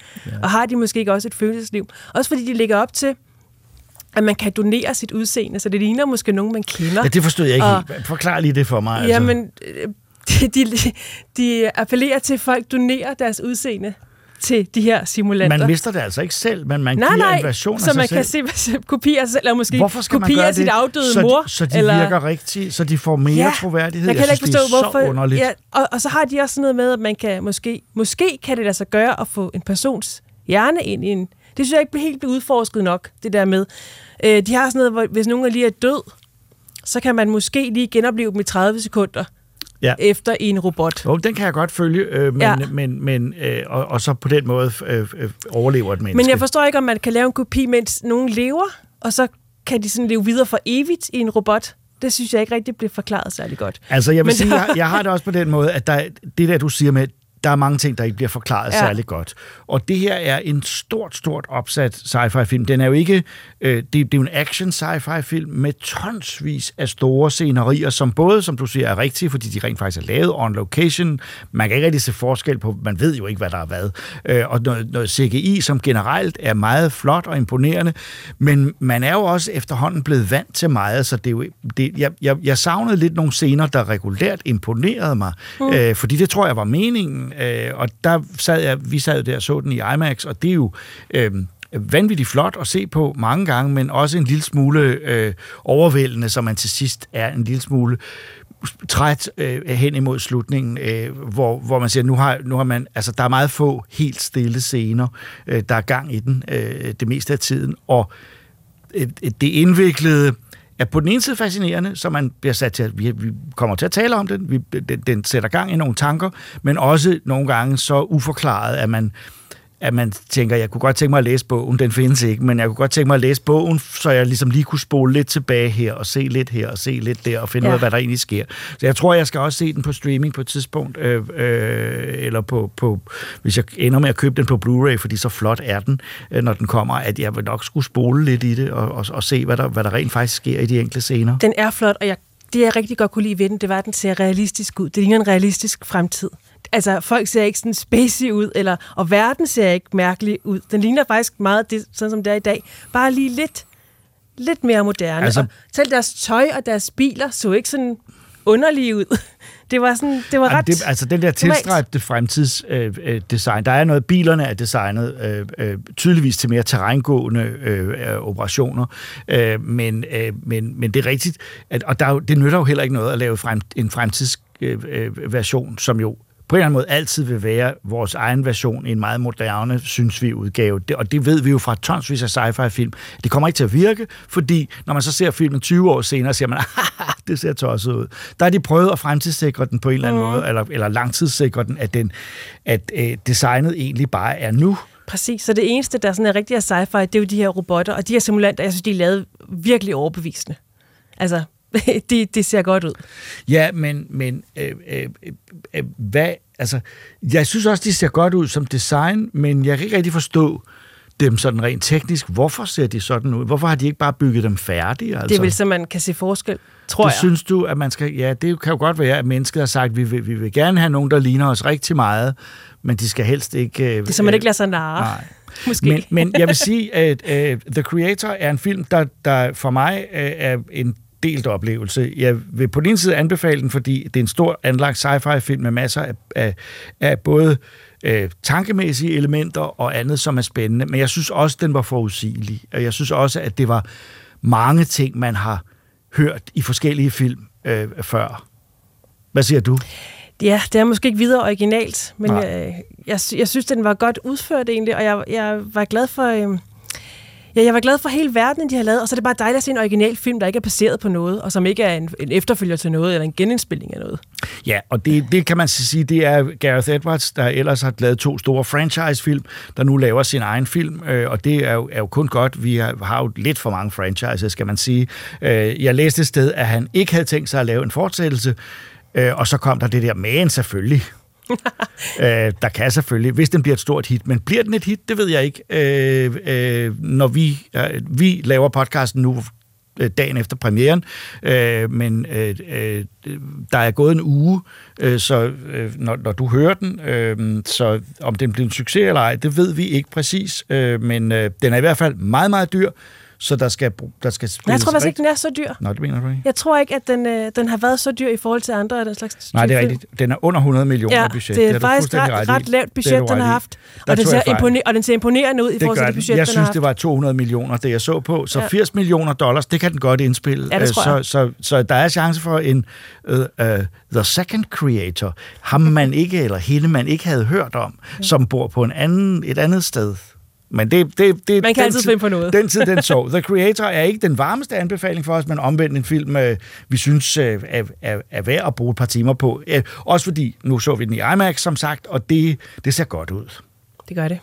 Og har de måske ikke også et følelsesliv? Også fordi de lægger op til, at man kan donere sit udseende, så det ligner måske nogen, man kender. Ja, det forstod jeg ikke Og- helt. Forklar lige det for mig. altså. Jamen, øh, de, de, de appellerer til, at folk donerer deres udseende til de her simulanter. Man mister det altså ikke selv, men man nej, giver nej, en version af så sig man selv. kan se kopier af sig selv, eller måske Hvorfor skal man kopier gøre af sit afdøde så, mor. De, så de eller... virker rigtigt, så de får mere troværdighed? Jeg kan ikke synes, forstå, det er hvorfor... så underligt. Ja, og, og så har de også sådan noget med, at man kan måske, måske kan det lade sig gøre at få en persons hjerne ind i en... Det synes jeg ikke helt bliver udforsket nok, det der med. Øh, de har sådan noget, hvor hvis nogen lige er død, så kan man måske lige genopleve dem i 30 sekunder Ja. efter en robot. Jo, den kan jeg godt følge, øh, men, Ja. men, men, øh, og, og så på den måde øh, øh, overlever et menneske. Men jeg forstår ikke, om man kan lave en kopi, mens nogen lever, og så kan de sådan leve videre for evigt i en robot. Det synes jeg ikke rigtig bliver forklaret særlig godt. Altså, jeg vil Men sige, jeg, jeg har det også på den måde, at der, det der, du siger med, der er mange ting, der ikke bliver forklaret ja. Særlig godt. Og det her er en stort, stort opsat sci-fi film. Den er jo ikke... Øh, det, det er jo en action sci-fi film med tonsvis af store scenerier, som både, som du siger, er rigtige, fordi de rent faktisk er lavet on location. Man kan ikke rigtig se forskel på, man ved jo ikke, hvad der er hvad. Øh, og noget, noget CGI, som generelt er meget flot og imponerende, men man er jo også efterhånden blevet vant til meget, så det er jo, det, jeg, jeg, jeg savnede lidt nogle scener, der regulært imponerede mig, mm. øh, fordi det tror jeg var meningen, øh, og der sad jeg, vi sad jo der og så den i IMAX, og det er jo... Øh, vanvittigt flot at se på mange gange, men også en lille smule øh, overvældende, så man til sidst er en lille smule træt øh, hen imod slutningen, øh, hvor, hvor man siger, nu har, nu har man, altså der er meget få helt stille scener, øh, der er gang i den øh, det meste af tiden, og øh, det indviklede er på den ene side fascinerende, så man bliver sat til, at vi, vi kommer til at tale om den, vi, den, den sætter gang i nogle tanker, men også nogle gange så uforklaret, at man at man tænker, jeg kunne godt tænke mig at læse bogen, den findes ikke, men jeg kunne godt tænke mig at læse bogen, så jeg ligesom lige kunne spole lidt tilbage her, og se lidt her, og se lidt der, og finde Ja. ud af, hvad der egentlig sker. Så jeg tror, jeg skal også se den på streaming på et tidspunkt, øh, øh, eller på, på, hvis jeg ender med at købe den på Blu-ray, fordi så flot er den, øh, når den kommer, at jeg vil nok skulle spole lidt i det, og, og, og se, hvad der, hvad der rent faktisk sker i de enkelte scener. Den er flot, og jeg, det jeg rigtig godt kunne lide ved den, det var, at den ser realistisk ud. Det ligner en realistisk fremtid. Altså, folk ser ikke sådan spacey ud, eller, og verden ser ikke mærkelig ud. Den ligner faktisk meget det, sådan som det er i dag. Bare lige lidt, lidt mere moderne. Altså- og selv deres tøj og deres biler så ikke sådan underlige ud. Det var sådan, det var Jamen, ret... det, altså den der tilstræbte fremtidsdesign, øh, øh, design, der er noget, bilerne er designet øh, øh, tydeligvis til mere terrængående øh, øh, operationer, øh, men, øh, men, men det er rigtigt, at, og der, er det nytter jo heller ikke noget at lave frem, en øh, øh, version, som jo på en eller anden måde altid vil være vores egen version i en meget moderne, synes vi, udgave. Det, og det ved vi jo fra tonsvis af sci-fi-film. Det kommer ikke til at virke, fordi når man så ser filmen 20 år senere, siger man, det ser tosset ud. Der har de prøvet at fremtidssikre den på en eller anden Mhm. måde, eller, eller langtidssikre den, at, den, at øh, designet egentlig bare er nu. Præcis, så det eneste, der sådan er rigtig af sci-fi, det er jo de her robotter, og de her simulanter, jeg synes, de er lavet virkelig overbevisende. Altså, de, de ser godt ud. Ja, men, men øh, øh, øh, hvad, altså, jeg synes også, de ser godt ud som design, men jeg kan ikke rigtig forstå dem sådan rent teknisk. Hvorfor ser de sådan ud? Hvorfor har de ikke bare bygget dem færdige? Altså? Det er vel så, man kan se forskel, tror det jeg. synes du, at man skal... Ja, det kan jo godt være, at mennesket har sagt, at vi vil, vi vil gerne have nogen, der ligner os rigtig meget, men de skal helst ikke... Øh, Det er så, man ikke lader sig narre. Nej. Måske. Men, men jeg vil sige, at uh, The Creator er en film, der, der for mig uh, er en delt oplevelse. Jeg vil på den ene side anbefale den, fordi det er en stor anlagt sci-fi film med masser af, af, af både øh, tankemæssige elementer og andet, som er spændende. Men jeg synes også, den var forudsigelig. Og jeg synes også, at det var mange ting, man har hørt i forskellige film øh, før. Hvad siger du? Ja, det er måske ikke videre originalt, men jeg, jeg, sy- jeg synes, den var godt udført egentlig, og jeg, jeg var glad for... Øh, Ja, jeg var glad for hele verdenen, de har lavet, og så er det bare dejligt at se en original film, der ikke er baseret på noget, og som ikke er en, en efterfølger til noget, eller en genindspilning af noget. Ja, og det, det kan man sige, det er Gareth Edwards, der ellers har lavet to store franchise-film, der nu laver sin egen film, øh, og det er jo, er jo kun godt. Vi har, har jo lidt for mange franchises, skal man sige. Øh, jeg læste et sted, at han ikke havde tænkt sig at lave en fortsættelse, øh, og så kom der det der, men selvfølgelig. øh, der kan selvfølgelig, hvis den bliver et stort hit, men bliver den et hit, det ved jeg ikke. Øh, øh, når vi, øh, vi laver podcasten nu, øh, dagen efter premieren, øh, men øh, øh, der er gået en uge, øh, så øh, når, når du hører den, øh, så om den bliver en succes eller ej, det ved vi ikke præcis, øh, men øh, den er i hvert fald meget, meget dyr, så der skal, der skal Men jeg tror faktisk ikke, den er så dyr. Nå, det mener du ikke? Jeg tror ikke, at den, øh, den har været så dyr i forhold til andre af den slags Nej, det er rigtigt. Den er under 100 millioner Ja, budget. det er har du faktisk ret, ret lavt Det er budget, den har haft. Der Og, det tog ser jeg og den ser imponerende ud i Det forhold til det den. budget, Jeg den synes, har det var 200 millioner, det jeg så på. Så Ja. 80 millioner dollars, det kan den godt indspille. Ja, det Øh, så, jeg. så, så der er chance for en uh, uh, The Second Creator, ham man ikke, eller hende man ikke havde hørt om, som bor på en anden, et andet sted. Men det, det, det, Man kan altid tid- finde på noget. Den tid, den så. The Creator er ikke den varmeste anbefaling for os, men omvendt en film, øh, vi synes øh, er, er, er værd at bruge et par timer på. Øh, også fordi, nu så vi den i IMAX, som sagt, og det, det ser godt ud. Det gør det.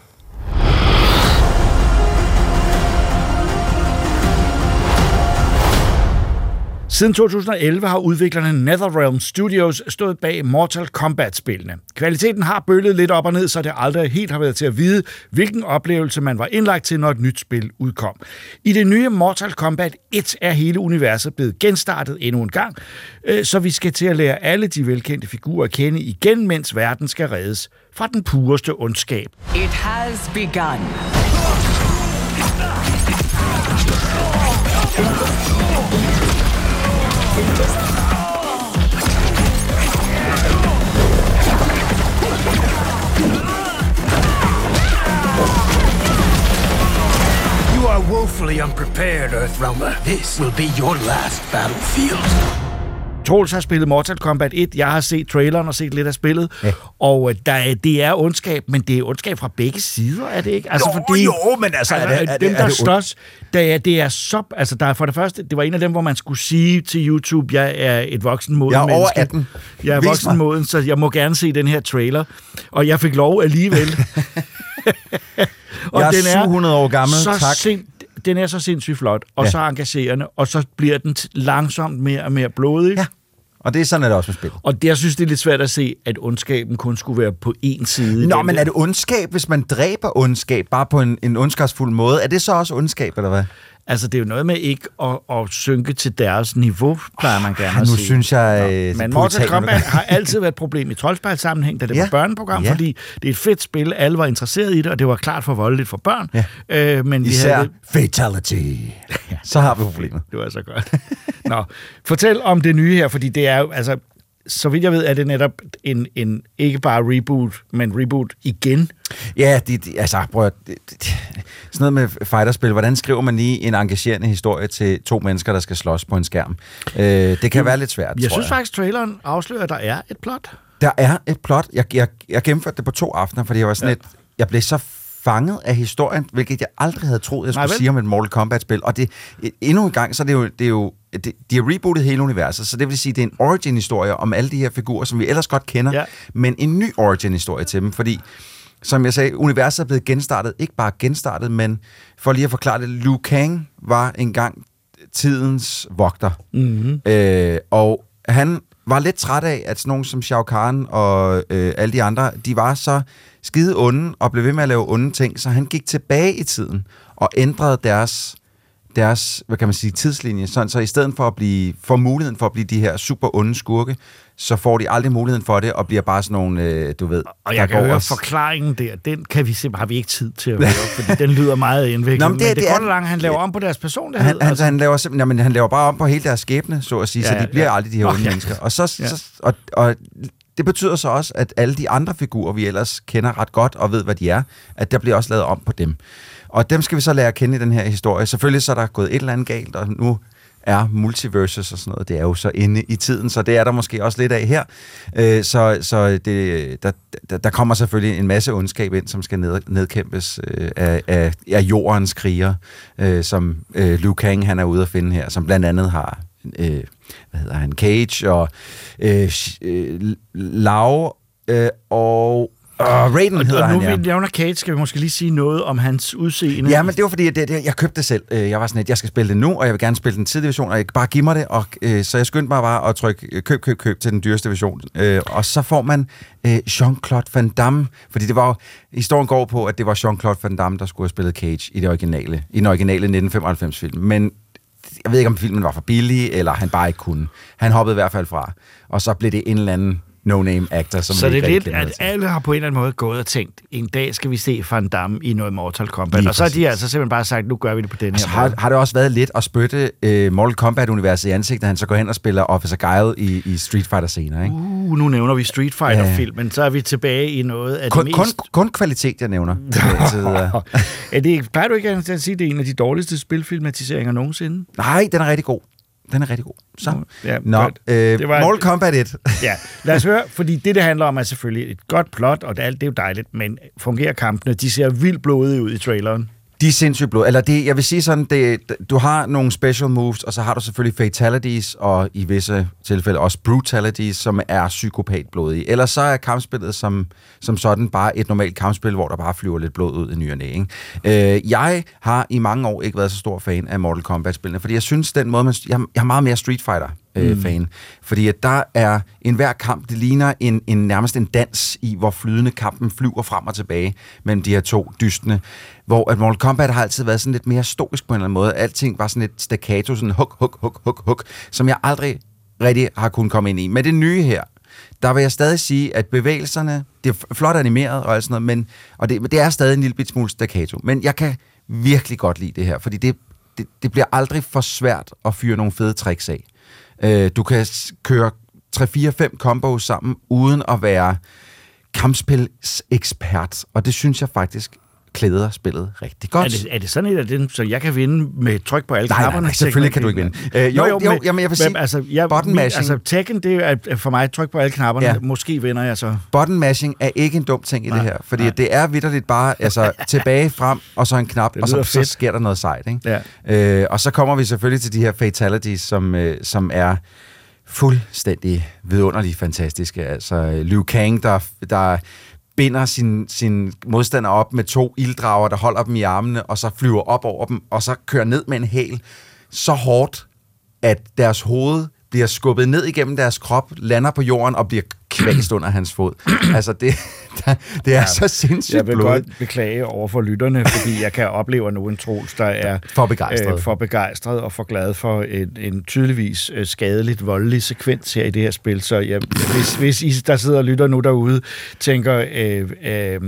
Siden 2011 har udviklerne NetherRealm Studios stået bag Mortal Kombat-spillene. Kvaliteten har bølget lidt op og ned, så det aldrig helt har været til at vide, hvilken oplevelse man var indlagt til, når et nyt spil udkom. I det nye Mortal Kombat 1 er hele universet blevet genstartet endnu en gang, øh, så vi skal til at lære alle de velkendte figurer at kende igen, mens verden skal reddes fra den pureste ondskab. It has begun. You are woefully unprepared, Earthrealmer. This will be your last battlefield. Troels har spillet Mortal Kombat 1. Jeg har set traileren og set lidt af spillet. Ja. Og øh, der er, det er ondskab, men det er ondskab fra begge sider, er det ikke? Altså, Jo, jo, men altså, er det- er det- dem, er der det ond- slås, det er, det er så... Altså, der er for det første, det var en af dem, hvor man skulle sige til YouTube, jeg er et voksen moden Jeg er over menneske. 18. Jeg er Vis voksen mig. moden, så jeg må gerne se den her trailer. Og jeg fik lov alligevel. Jeg er 700 år gammel, så tak. Sind, den er så sindssygt flot, og Ja. så engagerende, og så bliver den langsomt mere og mere blodig. Ja. Og det er sådan, er det også med spil. Og det, jeg synes, det er lidt svært at se, at ondskaben kun skulle være på én side. Nå, men er det ondskab, hvis man dræber ondskab bare på en, en ondskabsfuld måde? Er det så også ondskab, eller hvad? Altså, det er jo noget med ikke at, at synke til deres niveau, plejer man gerne Ah, at nu sige. synes jeg... øh, Men Mortal Kombat har altid været et problem i troldspejlsammenhæng, da det Ja. var børneprogram, Ja. fordi det er et fedt spil, alle var interesseret i det, og det var klart for voldeligt for børn. Ja. Øh, men vi Især havde fatality. Så har vi problemet. Det var så godt. Nå, fortæl om det nye her, fordi det er jo, altså, så vidt jeg ved, er det netop en, en ikke bare reboot, men reboot igen. Ja, de, de, altså, prøv at, det, det, sådan noget med fighterspil. Hvordan skriver man lige en engagerende historie til to mennesker, der skal slås på en skærm? Øh, det kan være lidt svært, Jeg tror synes faktisk, traileren afslører, at der er et plot. Der er et plot. Jeg, jeg, jeg gennemførte det på to aftener, fordi jeg var sådan ja. et, jeg blev så fanget af historien, hvilket jeg aldrig havde troet, jeg Nej, skulle vel? sige om et Mortal Kombat-spil. Og det, endnu en gang, så er det jo, det er jo det, de har rebootet hele universet, så det vil sige, det er en origin-historie om alle de her figurer, som vi ellers godt kender, Ja. men en ny origin-historie til dem, fordi som jeg sagde, universet er blevet genstartet, ikke bare genstartet, men for lige at forklare det, Liu Kang var engang tidens vogter. Mm-hmm. Øh, og han var lidt træt af, at sådan nogen som Shao Kahn og øh, alle de andre, de var så skide onde og blev ved med at lave onde ting, så han gik tilbage i tiden og ændrede deres, deres hvad kan man sige, tidslinje, sådan, så i stedet for at blive, få muligheden for at blive de her super onde skurke, så får de aldrig muligheden for det, og bliver bare sådan nogle, øh, du ved... Og jeg kan går høre og- forklaringen der, den kan vi simpelthen, har vi ikke tid til at høre, fordi den lyder meget indviklet. Nå, men men det- det, det, det er- godt langt, han laver om på deres personlighed. Han, han, han, laver simpelthen, jamen, han laver bare om på hele deres skæbne, så at sige, ja, så de bliver ja. aldrig de her Nå, onde ja. mennesker. Og, så, Ja. så, og, og det betyder så også, at alle de andre figurer, vi ellers kender ret godt og ved, hvad de er, at der bliver også lavet om på dem. Og dem skal vi så lære at kende i den her historie. Selvfølgelig så er der gået et eller andet galt, og nu er multiverses og sådan noget, det er jo så inde i tiden, så det er der måske også lidt af her. Øh, så så det, der, der, der kommer selvfølgelig en masse ondskab ind, som skal ned, nedkæmpes øh, af, af, af jordens kriger, øh, som øh, Liu Kang han er ude at finde her, som blandt andet har øh, hvad hedder han, Cage og øh, øh, Lau øh, og Uh, Raiden Og, hedder og nu han, ja. vi nævner Cage, skal vi måske lige sige noget om hans udseende. Ja, men det var fordi, at det, det, jeg købte det selv. Øh, Jeg var sådan lidt, jeg skal spille det nu, og jeg vil gerne spille den tidlige version, og jeg bare give mig det. Og, øh, så jeg skyndte mig bare at trykke øh, køb, køb, køb til den dyreste version. Øh, og så får man øh, Jean-Claude Van Damme, fordi det var jo, historien går på, at det var Jean-Claude Van Damme, der skulle have spillet Cage i det originale, i den originale 1995-film. Men jeg ved ikke, om filmen var for billig, eller han bare ikke kunne. Han hoppede i hvert fald fra. Og så blev det en eller anden no-name actor, som så det er lidt, at alle har på en eller anden måde gået og tænkt, en dag skal vi se Van Damme i noget Mortal Kombat. Lige og så har de altså simpelthen bare sagt, nu gør vi det på den her Altså, måde. har, har det også været lidt at spytte øh, Mortal Kombat-universet i ansigtet, han så går hen og spiller Officer Guile i, i Street Fighter senere, ikke? Uh, nu nævner vi Street Fighter-filmen, så er vi tilbage i noget af Kun, det kun, mest... kun kvalitet, jeg nævner. er det, plejer du ikke at sige, at det er en af de dårligste spilfilmatiseringer nogensinde? Nej, den er rigtig god. Den er rigtig god. Så. Ja, Nå, godt. øh, Det var- Mortal Kombat 1. Ja, lad os høre, fordi det, det handler om, er selvfølgelig et godt plot, og det, alt det er jo dejligt, men fungerer kampene? De ser vildt blodige ud i traileren. De er sindssygt blod. Eller det, jeg vil sige sådan, det, du har nogle special moves, og så har du selvfølgelig fatalities, og i visse tilfælde også brutalities, som er psykopatblodige. Ellers så er kampspillet som, som sådan bare et normalt kampspil, hvor der bare flyver lidt blod ud i ny og næ, ikke? Øh, jeg har i mange år ikke været så stor fan af Mortal Kombat-spillene, fordi jeg synes, den måde, man, jeg, jeg er meget mere Street Fighter øh, Mm. fan. Fordi at der er en hver kamp, det ligner en, en nærmest en dans i, hvor flydende kampen flyver frem og tilbage mellem de her to dystene. Hvor at Mortal Kombat har altid været sådan lidt mere stoisk på en eller anden måde. Alting var sådan lidt staccato, sådan huk, huk, huk, huk, huk, som jeg aldrig rigtig har kunnet komme ind i. Med det nye her, der vil jeg stadig sige, at bevægelserne, det er flot animeret og alt sådan noget, men, og det, det er stadig en lille bit smule staccato. Men jeg kan virkelig godt lide det her, fordi det, det, det bliver aldrig for svært at fyre nogle fede tricks af. Øh, du kan s- køre 3-4-5 combos sammen, uden at være kampspilsekspert, og det synes jeg faktisk klæder spillet rigtig godt. Er det, er det sådan et af dem, så jeg kan vinde med tryk på alle Nej, nej, knapperne? nej, selvfølgelig kan du ikke vinde. Øh, jo, jo, jamen, jeg vil sige, altså, jeg, button mashing- altså, Tekken, det er for mig tryk på alle knapperne. Ja. Måske vinder jeg så. Button mashing er ikke en dum ting i Nej, det her, fordi nej. det er vidderligt bare altså, tilbage, frem, og så en knap, og så, lyder så fedt. sker der noget sejt. Ikke? Ja. Øh, og så kommer vi selvfølgelig til de her fatalities, som, øh, som er fuldstændig vidunderligt fantastiske. Altså Liu Kang, der, der binder sin, sin modstander op med to ilddrager, der holder dem i armene, og så flyver op over dem, og så kører ned med en hæl så hårdt, at deres hoved bliver skubbet ned igennem deres krop, lander på jorden og bliver kvæst under hans fod. Altså, det, der, det er ja, så sindssygt Jeg vil blodigt. godt beklage over for lytterne, fordi jeg kan opleve at nogen Troels, der er For begejstret. øh, for begejstret og for glad for en, en tydeligvis øh, skadeligt voldelig sekvens her i det her spil. Så jeg, hvis, hvis I, der sidder og lytter nu derude, tænker, øh, øh,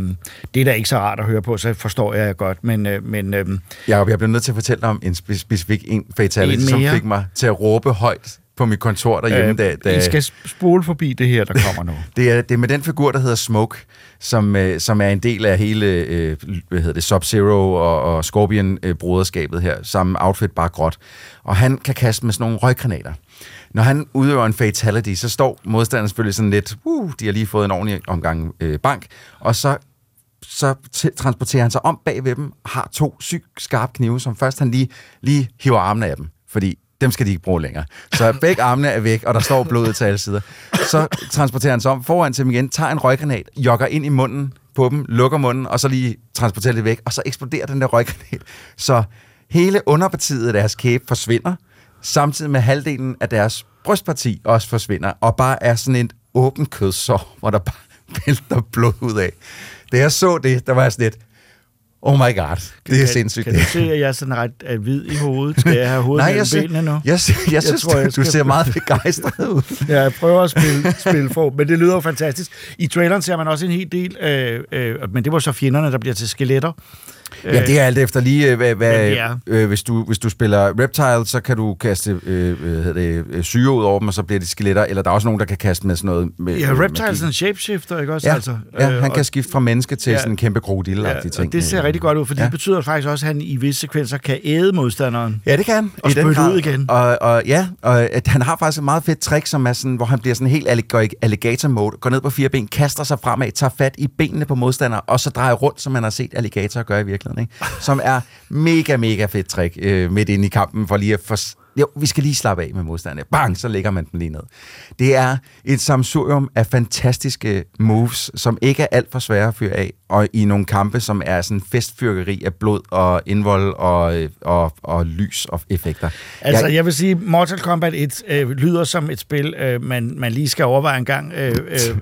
det er da ikke så rart at høre på, så forstår jeg godt. Men, øh, men øh, Jacob, jeg bliver nødt til at fortælle dig om en spe- specifik en fatality, En som fik mig til at råbe højt på mit kontor derhjemme. øh, da, da, I skal spole forbi det her, der kommer nu. det, er, det er med den figur, der hedder Smoke, som, øh, som er en del af hele øh, hvad hedder det, Sub-Zero og, og Scorpion-broderskabet her. Samme outfit, bare gråt. Og han kan kaste med sådan nogle røggranater. Når han udøver en fatality, så står modstanderen selvfølgelig sådan lidt, uh, de har lige fået en ordentlig omgang øh, bank, og så så transporterer han sig om bag ved dem, har to sygt skarpe knive, som først han lige, lige hiver armene af dem, fordi dem skal de ikke bruge længere. Så begge armene er væk, og der står blodet til alle sider. Så transporterer han sig om foran til dem igen, tager en røggranat, jogger ind i munden på dem, lukker munden, og så lige transporterer det væk, og så eksploderer den der røggranat. Så hele underpartiet af deres kæbe forsvinder, samtidig med halvdelen af deres brystparti også forsvinder, og bare er sådan et åbent kødsår, hvor der bare vælter blod ud af. Da jeg så det, der var jeg sådan lidt, oh my god, det er sindssygt. Kan du se, at jeg er sådan ret er hvid i hovedet? Skal jeg have hovedet Nej, jeg, benene nu? jeg, sy- jeg, jeg synes, tror, jeg du ser meget begejstret ud. Ja, jeg prøver at spille, spille for, men det lyder jo fantastisk. I traileren ser man også en hel del, øh, øh, men det var så fjenderne, der bliver til skeletter. Ja, det er alt efter lige, øh, hvad, hvad, de øh, hvis, du, hvis du spiller Reptile, så kan du kaste øh, hvad hedder det, øh, syre ud over dem, og så bliver det skeletter, eller der er også nogen, der kan kaste med sådan noget med, Ja, Reptile er sådan en shapeshifter, ikke også? Ja, altså, ja, Øh, han kan skifte fra menneske til Ja. sådan en kæmpe krokodille Ja, ting. det ser rigtig godt ud, for ja. Det betyder faktisk også, at han i visse sekvenser kan æde modstanderen. Ja, det kan han. Og spytte ud igen. Og, og ja, og at han har faktisk et meget fedt trick, som er sådan, hvor han bliver sådan helt allig- alligator mode, går ned på fire ben, kaster sig fremad, tager fat i benene på modstander, og så drejer rundt, som man har set alligatorer gøre i virkeligheden. Ikke? Som er mega, mega fedt trick øh, midt ind i kampen, for lige at. Jo, vi skal lige slappe af med modstanderne. Bang, så lægger man den lige ned. Det er et samsurium af fantastiske moves, som ikke er alt for svære at fyre af, og i nogle kampe, som er sådan festfyrkeri af blod og indvold og, øh, og, og lys og effekter. Altså, Jeg- jeg vil sige, Mortal Kombat 1 øh, lyder som et spil, øh, man, man lige skal overveje en gang, øh,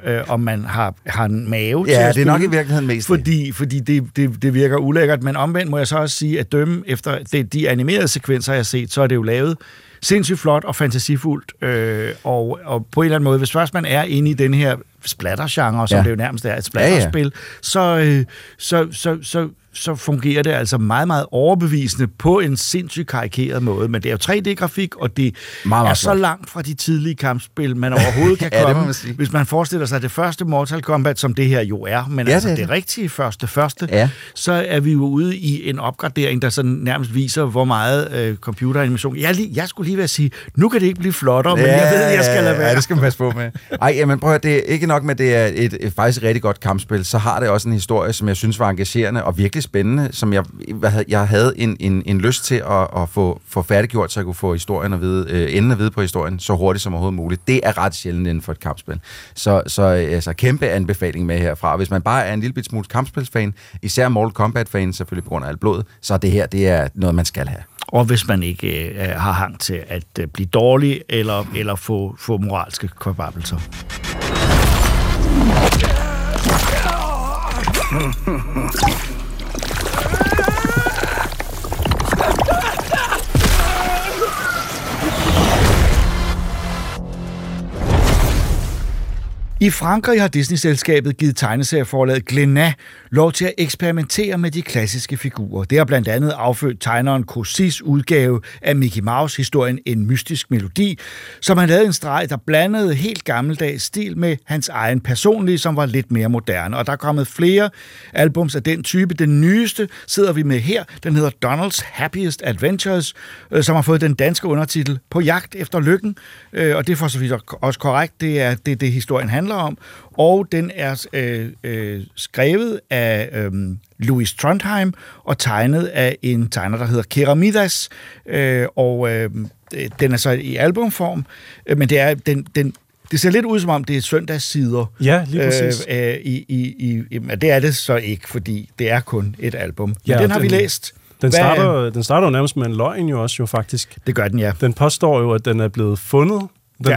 øh, øh, om man har, har en mave til Ja, at det er nok i virkeligheden mest det. Fordi, fordi det, det, det virker ulækkert, men omvendt må jeg så også sige, at dømme efter de, de animerede sekvenser, jeg har set, så er det jo lavet sindssygt flot og fantasifuldt, øh, og, og på en eller anden måde, hvis først man er inde i den her splattergenre, som Ja. det jo nærmest er, et splatterspil, så, øh, så, så, så, så fungerer det altså meget, meget overbevisende på en sindssygt karikeret måde. Men det er jo 3D-grafik, og det meget er så langt fra de tidlige kampspil, man overhovedet kan Ja, det må komme. man sige. Hvis man forestiller sig det første Mortal Kombat, som det her jo er, men Ja, ja, altså det er det, det rigtige første, første, Ja. så er vi jo ude i en opgradering, der sådan nærmest viser, hvor meget øh, computeranimation... Jeg, lige, jeg skulle lige ved at sige, nu kan det ikke blive flottere, men jeg ved, at jeg skal lade være. Ja, det skal man passe på med. Ej, jamen prøv at det er ikke nok med, at det er et, et faktisk rigtig godt kampspil, så har det også en historie, som jeg synes var engagerende og virkelig spændende, som jeg, hvad havde- jeg havde en, en, en lyst til at, at få, få færdiggjort, så jeg kunne få historien at vide, øh, enden at vide på historien, så hurtigt som overhovedet muligt. Det er ret sjældent inden for et kampspil. Så, så altså, kæmpe anbefaling med herfra. Hvis man bare er en lille bit smule kampspilsfan, især Mortal Kombat-fan, selvfølgelig på grund af alt blod, så det her, det er noget, man skal have. Og hvis man ikke øh, har hang til at øh, blive dårlig eller, eller få, få moralske kvababelser. I Frankrig har Disney-selskabet givet tegneserieforlaget Glénat lov til at eksperimentere med de klassiske figurer. Det har blandt andet affødt tegneren Cosis udgave af Mickey Mouse-historien En mystisk melodi, som han lavede en streg, der blandede helt gammeldags stil med hans egen personlige, som var lidt mere moderne. Og der er kommet flere albums af den type. Den nyeste sidder vi med her. Den hedder Donald's Happiest Adventures, øh, som har fået den danske undertitel På jagt efter lykken. Øh, og det er for så vidt også korrekt. Det er det, det historien handler om. Og den er øh, øh, skrevet af øh, Louis Trondheim og tegnet af en tegner, der hedder Keramidas. Øh, og øh, den er så i albumform, øh, men det er den, den det ser lidt ud som om, det er søndagssider. Ja, lige præcis. Øh, øh, i, i, i, det er det så ikke, fordi det er kun et album. Men Ja, den har den- vi læst. Den Hvad- starter, den starter jo nærmest med en løgn jo også jo faktisk. Det gør den, ja. Den påstår jo, at den er blevet fundet. Den Ja.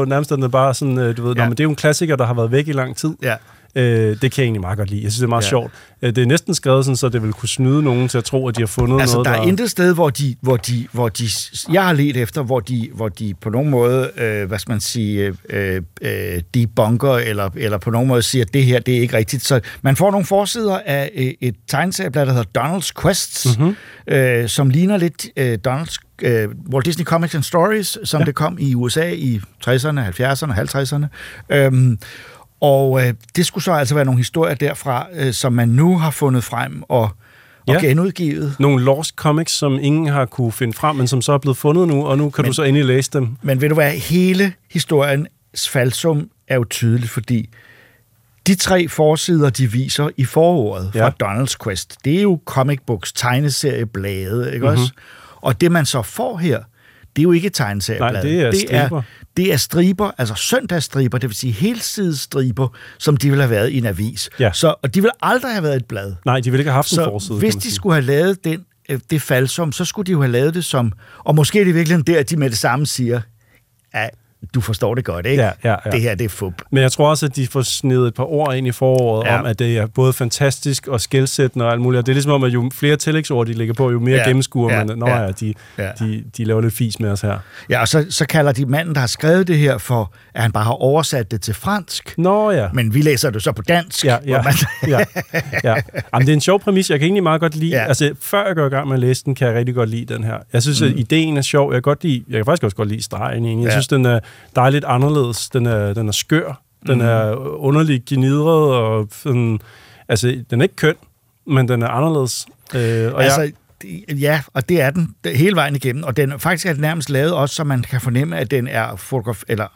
jo nærmest, at den er bare sådan, øh, du ved. Ja. men det er jo en klassiker, der har været væk i lang tid. Ja. Øh, det kan jeg egentlig meget godt lide. Jeg synes, det er meget Ja. sjovt. Øh, det er næsten skrevet sådan, så det vil kunne snyde nogen til at tro, at de har fundet Altså, noget, der er intet sted, hvor de, hvor de, hvor de, jeg har let efter, hvor de, hvor de på nogen måde, øh, hvad skal man sige, øh, øh, debunker, eller, eller på nogen måde siger, at det her, det er ikke rigtigt. Så man får nogle forsider af øh, et tegneserieblad, der hedder Donald's Quests, Mhm. mm-hmm. øh, som ligner lidt øh, Donald's øh, Walt Disney Comics and Stories, som ja. det kom i USA i 60'erne, 70'erne, 50'erne. Øhm, og øh, det skulle så altså være nogle historier derfra, øh, som man nu har fundet frem og, og Ja. genudgivet. Nogle lost comics, som ingen har kunne finde frem, men som så er blevet fundet nu, og nu kan men, du så endelig læse dem. Men ved du hvad, hele historiens falsum er jo tydeligt, fordi de tre forsider, de viser i forordet fra Ja. Donald's Quest, det er jo comic books, tegneserieblade, ikke mm-hmm. også? Og det, man så får her, det er jo ikke tegneserieblade. Nej, det er det er. Det er striber, altså søndagsstriber, det vil sige helsidestriber, som de ville have været i en avis. Ja. Så, og de ville aldrig have været et blad. Nej, de ville ikke have haft en Så forside. hvis de skulle have lavet den, øh, det falsum, så skulle de jo have lavet det som... Og måske er det virkelig der, at de med det samme siger, at du forstår det godt, ikke? Ja, ja, ja. Det her, det er fup. Men jeg tror også, at de får snedet et par ord ind i foråret Ja. om, at det er både fantastisk og skældsættende og alt muligt. Og det er ligesom om, at jo flere tillægsord de lægger på, jo mere Ja, gennemskuer ja, man. Nå ja. ja, de, Ja. de, de laver lidt fis med os her. Ja, og så, så kalder de manden, der har skrevet det her, for, at han bare har oversat det til fransk. Nå ja. Men vi læser det så på dansk. Ja, ja, Man, ja, ja. Jamen, det er en sjov præmis. Jeg kan egentlig meget godt lide... Ja. Altså, før jeg går i gang med at læse den, kan jeg rigtig godt lide den her. Jeg synes, mm. at ideen er sjov. Jeg kan, godt lide, jeg kan faktisk også godt lide stregen. Jeg Ja. synes, den er dejligt anderledes. Den er, den er skør. Den Mhm. er underligt genidret. Og sådan, altså, den er ikke køn, men den er anderledes. Øh, og altså, jeg, ja, og det er den hele vejen igennem. Og den faktisk er den nærmest lavet også, så man kan fornemme, at den er fotograf eller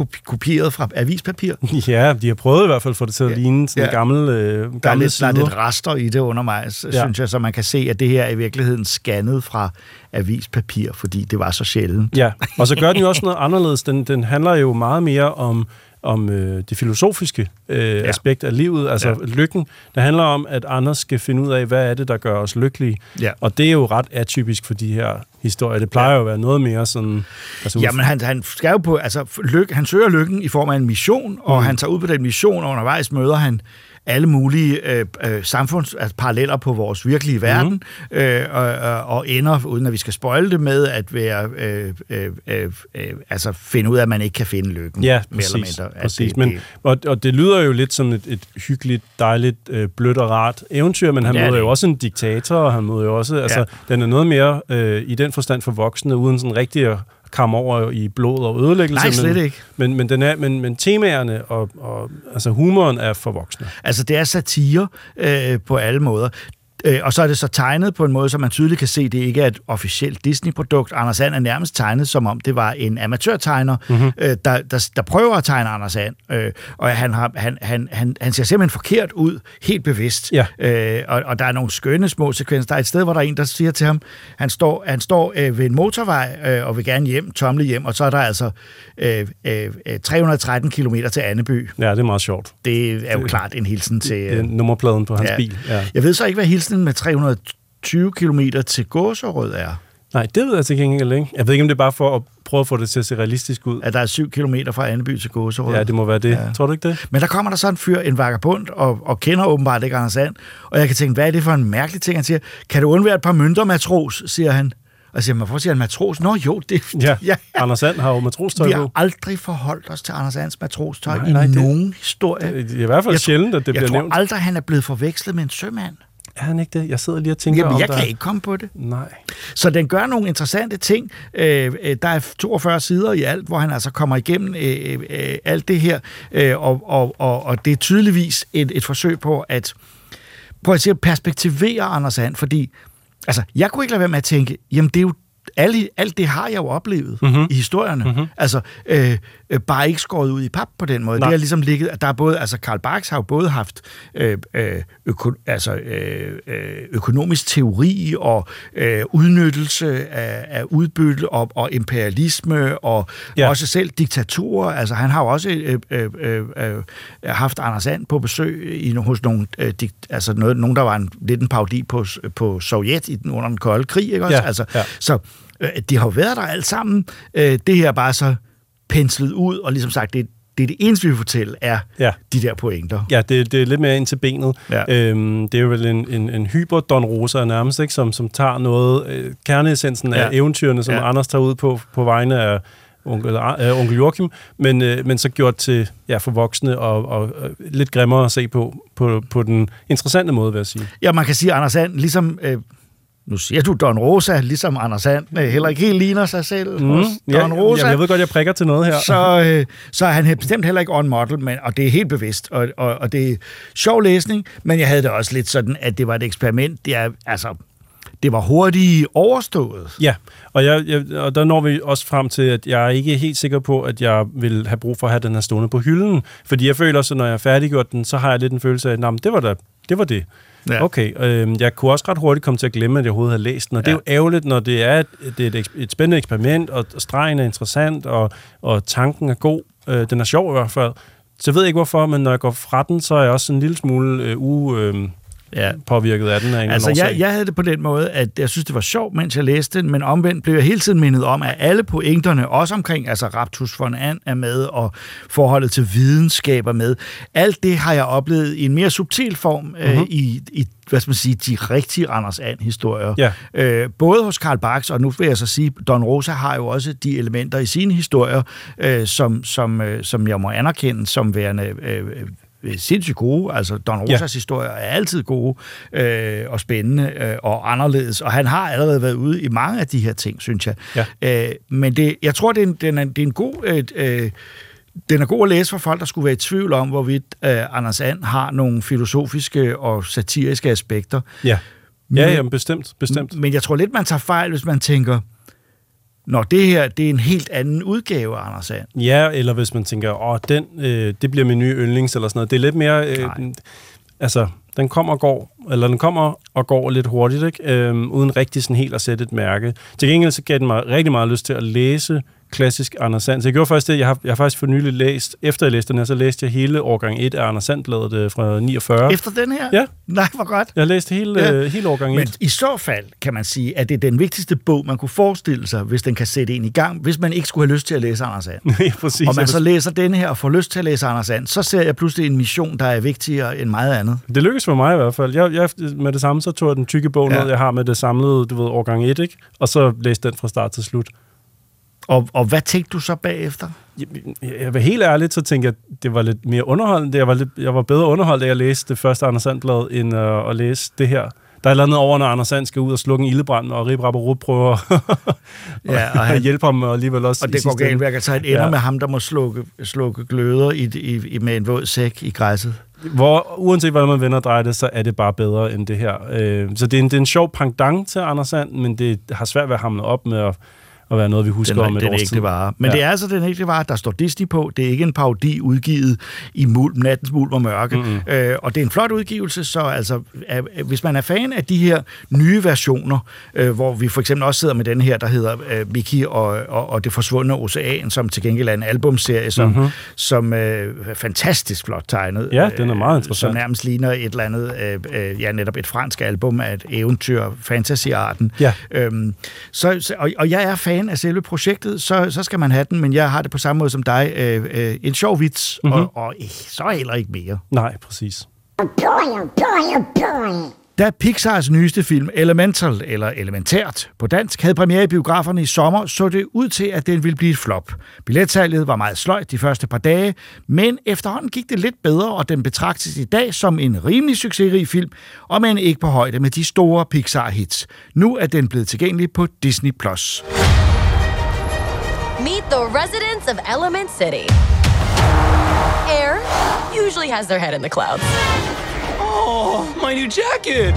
afkopieret fra avispapir. ja, de har prøvet i hvert fald at få det til at Ja. ligne sådan Ja. gammel, øh, Der er, gamle lidt, der er sider. lidt rester i det undervejs, ja. Ja. synes jeg, så man kan se, at det her er i virkeligheden scannet fra avispapir, fordi det var så sjældent. Ja, og så gør den jo også noget anderledes. Den, den handler jo meget mere om, om øh, det filosofiske øh, ja. aspekt af livet, altså ja. lykken. Det handler om, at Anders skal finde ud af, hvad er det, der gør os lykkelige. Ja. Og det er jo ret atypisk for de her historier. Det plejer ja. jo at være noget mere sådan... Altså, Jamen, han, han skal jo på, altså, lykke, han søger lykken i form af en mission, og Mm. han tager ud på den mission, og undervejs møder han alle mulige øh, øh, samfunds, altså paralleller på vores virkelige Mhm. verden, mm. øh, og, og, og ender, uden at vi skal spoile det, med at være, øh, øh, øh, øh, altså finde ud af, at man ikke kan finde lykken. Ja, mere præcis. eller mindre. At præcis. det- Men, og, og det lyder jo lidt som et, et hyggeligt, dejligt, øh, blødt og rart eventyr, men han Ja, ja, møder det- jo også en diktator, og han møder jo også... Altså, Ja. den er noget mere øh, i den forstand for voksne, uden sådan rigtig at komme over i blod og ødelæggelse. Nej, slet men, ikke. Men, men, den er, men, men temaerne og, og altså humoren er for voksne. Altså, det er satire øh, på alle måder. Øh, og så er det så tegnet på en måde, så man tydeligt kan se, at det ikke er et officielt Disney-produkt. Anders And er nærmest tegnet, som om det var en amatørtegner, mm-hmm. øh, der, der, der prøver at tegne Anders And. Øh, og han, har, han, han, han, han ser simpelthen forkert ud, helt bevidst. Ja. Øh, og, og der er nogle skønne små sekvenser. Der er et sted, hvor der er en, der siger til ham, han står, han står øh, ved en motorvej øh, og vil gerne hjem, tomle hjem, og så er der altså øh, øh, øh, 313 km til Anneby. Ja, det er meget sjovt. Det er jo Det- klart en hilsen til... Er nummerpladen på hans Ja. bil. Ja. Jeg ved så ikke, hvad hilsen med 320 km til Gåserød er. Nej, det ved jeg til gengæld ikke. Jeg ved ikke, om det er bare for at prøve at få det til at se realistisk ud. At der er 7 km fra Anneby til Gåserød. Ja, det må være det. Ja. Tror du ikke det? Men der kommer der så en fyr, en vagabond, og, og kender åbenbart ikke Anders And. Og jeg kan tænke, hvad er det for en mærkelig ting, han siger? Kan du undvære et par mønter, matros, siger han. Og jeg siger, man får sige, en matros? Nå jo, det Ja, ja. Anders And har jo matrostøj Vi har aldrig forholdt os til Anders Ands matrostøj Nej, i nej, det- nogen historie. Det er i hvert fald Jeg tror- sjældent, at det jeg bliver tror nævnt. aldrig, han er blevet forvekslet med en sømand. Er han ikke det? Jeg sidder lige og tænker Jamen, om jeg der... kan ikke komme på det. Nej. Så den gør nogle interessante ting. Øh, øh, der er 42 sider i alt, hvor han altså kommer igennem øh, øh, alt det her, øh, og, og, og, og det er tydeligvis et, et forsøg på at, på at sige, perspektivere Anders And, fordi altså, jeg kunne ikke lade være med at tænke, jamen det er jo alle, alt det har jeg jo oplevet Mhm. mm-hmm. i historierne. Mm-hmm. Altså, øh, øh, bare ikke skåret ud i pap på den måde. Nej. Det har ligesom ligget, der er både, altså Karl Barks har jo både haft øh, øh, øko, altså, øh, øh, økonomisk teori og øh, udnyttelse af, af udbytte og, og imperialisme og ja. Også selv diktatorer. Altså, han har jo også øh, øh, øh, øh, haft Anders And på besøg i, hos nogle, øh, digt, altså noget, nogen, der var en, lidt en parodi på, på Sovjet i den, under den kolde krig. Ikke også? Ja, Altså, ja. Så øh, de har jo været der alt sammen. Øh, det her er bare så penslet ud, og ligesom sagt, det, det er det eneste, vi vil fortælle, er Ja. de der pointer. Ja, det, det er lidt mere ind til benet. Ja. Øhm, det er jo vel en, en, en hyper Don Rosa nærmest, ikke? Som, som tager noget, øh, kerneessensen af Ja. eventyrene, som Ja. Anders tager ud på, på vegne af onkel, øh, onkel Joachim, men, øh, men så gjort til ja, for voksne og, og, og lidt grimmere at se på, på, på den interessante måde, vil jeg sige. Ja, man kan sige, at Anders And, ligesom... Øh, nu siger du Don Rosa, ligesom Anders And, øh, heller ikke helt ligner sig selv mm. hos ja, Don Rosa. jeg ved godt, jeg prikker til noget her. så, øh, så er han bestemt heller ikke on model, men, og det er helt bevidst, og, og, og det er sjov læsning, men jeg havde det også lidt sådan, at det var et eksperiment. Det er, altså, det var hurtigt overstået. Ja, og, jeg, jeg, og der når vi også frem til, at jeg er ikke helt sikker på, at jeg vil have brug for at have den her stående på hylden. Fordi jeg føler også, at når jeg har færdiggjort den, så har jeg lidt en følelse af, at "Nå, men det var da, det. Var det. Ja. Okay, øh, jeg kunne også ret hurtigt komme til at glemme, at jeg overhovedet havde læst den, og ja. det er jo ærgerligt, når det er et, det er et, et spændende eksperiment, og stregen er interessant, og, og tanken er god. Øh, den er sjov i hvert fald. Så jeg ved ikke hvorfor, men når jeg går fra den, så er jeg også en lille smule øh, u, øh, ja. påvirket af den af en Altså, jeg, jeg havde det på den måde, at jeg synes, det var sjovt, mens jeg læste den, men omvendt blev jeg hele tiden mindet om, at alle pointerne, også omkring, altså Raptus von And er med, og forholdet til videnskab er med, alt det har jeg oplevet i en mere subtil form mm-hmm. øh, i, i hvad skal man sige, de rigtige Anders And-historier. Ja. Øh, både hos Karl Barks, og nu vil jeg så sige, Don Rosa har jo også de elementer i sine historier, øh, som, som, øh, som jeg må anerkende som værende øh, sindssygt gode. Altså, Don Rosas ja. historier er altid gode øh, og spændende øh, og anderledes, og han har allerede været ude i mange af de her ting, synes jeg. Ja. Øh, men det, jeg tror, det er en, den er, det er en god... Øh, øh, den er god at læse for folk, der skulle være i tvivl om, hvorvidt øh, Anders And har nogle filosofiske og satiriske aspekter. Ja, ja jamen, bestemt, bestemt. Men jeg tror lidt, man tager fejl, hvis man tænker, Nå, det her, det er en helt anden udgave Anders And. Ja, eller hvis man tænker, åh, den, øh, det bliver min nye yndlings, eller sådan noget. Det er lidt mere... Øh, altså, den kommer og går, eller den kommer og går lidt hurtigt, ikke? Øhm, uden rigtig sådan helt at sætte et mærke. Til gengæld så gav den mig rigtig meget lyst til at læse klassisk Anders Sand. Så jeg gjorde faktisk det, jeg har, jeg har faktisk for nylig læst, efter jeg læste den her, så læste jeg hele årgang 1 af Anders Sandbladet øh, fra 49. Efter den her? Ja. Nej, hvor godt. Jeg læste hele, Ja. øh, hele årgang 1. Men i så fald kan man sige, at det er den vigtigste bog, man kunne forestille sig, hvis den kan sætte en i gang, hvis man ikke skulle have lyst til at læse Anders And. ja, præcis. Og man så læser den her og får lyst til at læse Anders And, så ser jeg pludselig en mission, der er vigtigere end meget andet. Det lykkedes for mig i hvert fald. Jeg, jeg, med det samme, så tog jeg den tykke bog Ja. ned, jeg har med det samlede, du ved, årgang 1, ikke? Og så læste den fra start til slut. Og, og hvad tænkte du så bagefter? Jeg, jeg, var helt ærligt, så tænkte jeg, at det var lidt mere underholdende. Jeg var, lidt, jeg var bedre underholdt, da jeg læste det første Anders Sandblad, end øh, at læse det her. Der er et eller andet over, når Anders Sand skal ud og slukke en ildebrand, og Rip Rapperud prøver Ja, og at han- hjælpe ham alligevel også. Og det går galt gang, så han ender Ja. med ham, der må slukke, slukke gløder i, i, i, med en våd sæk i græsset. Hvor, uanset hvordan man vender og drejer det, så er det bare bedre end det her. Øh, så det er, en, det er en sjov pendant til Anders Sand, men det har svært ved at hamle op med at, at være noget, vi husker den, om et den års ægte tid. vare. Men Ja. det er altså den ægte vare, der står Disney på. Det er ikke en parodi udgivet i mul, nattens mulm og mørke. Mm-hmm. Øh, og det er en flot udgivelse, så altså, er, hvis man er fan af de her nye versioner, øh, hvor vi for eksempel også sidder med den her, der hedder øh, Mickey og, og, og det forsvundne ocean, som til gengæld er en albumserie, som, Mhm. mm-hmm. som øh, er fantastisk flot tegnet. Ja, den er meget øh, interessant. Som nærmest ligner et eller andet, øh, øh, ja, netop et fransk album af et eventyr, fantasy-arten. Ja. Øhm, så, så, og, og jeg er fan af selve projektet, så, så skal man have den, men jeg har det på samme måde som dig. Øh, øh, en sjov vits, Mhm. mm-hmm. og, og øh, så heller ikke mere. Nej, præcis. Da Pixars nyeste film Elemental, eller Elementært på dansk, havde premiere i biograferne i sommer, så det ud til, at den ville blive et flop. Billetsalget var meget sløjt de første par dage, men efterhånden gik det lidt bedre, og den betragtes i dag som en rimelig succesrig film, og men ikke på højde med de store Pixar-hits. Nu er den blevet tilgængelig på Disney+. Plus. Meet the residents of Element City. Air usually has their head in the clouds. Oh, my new jacket!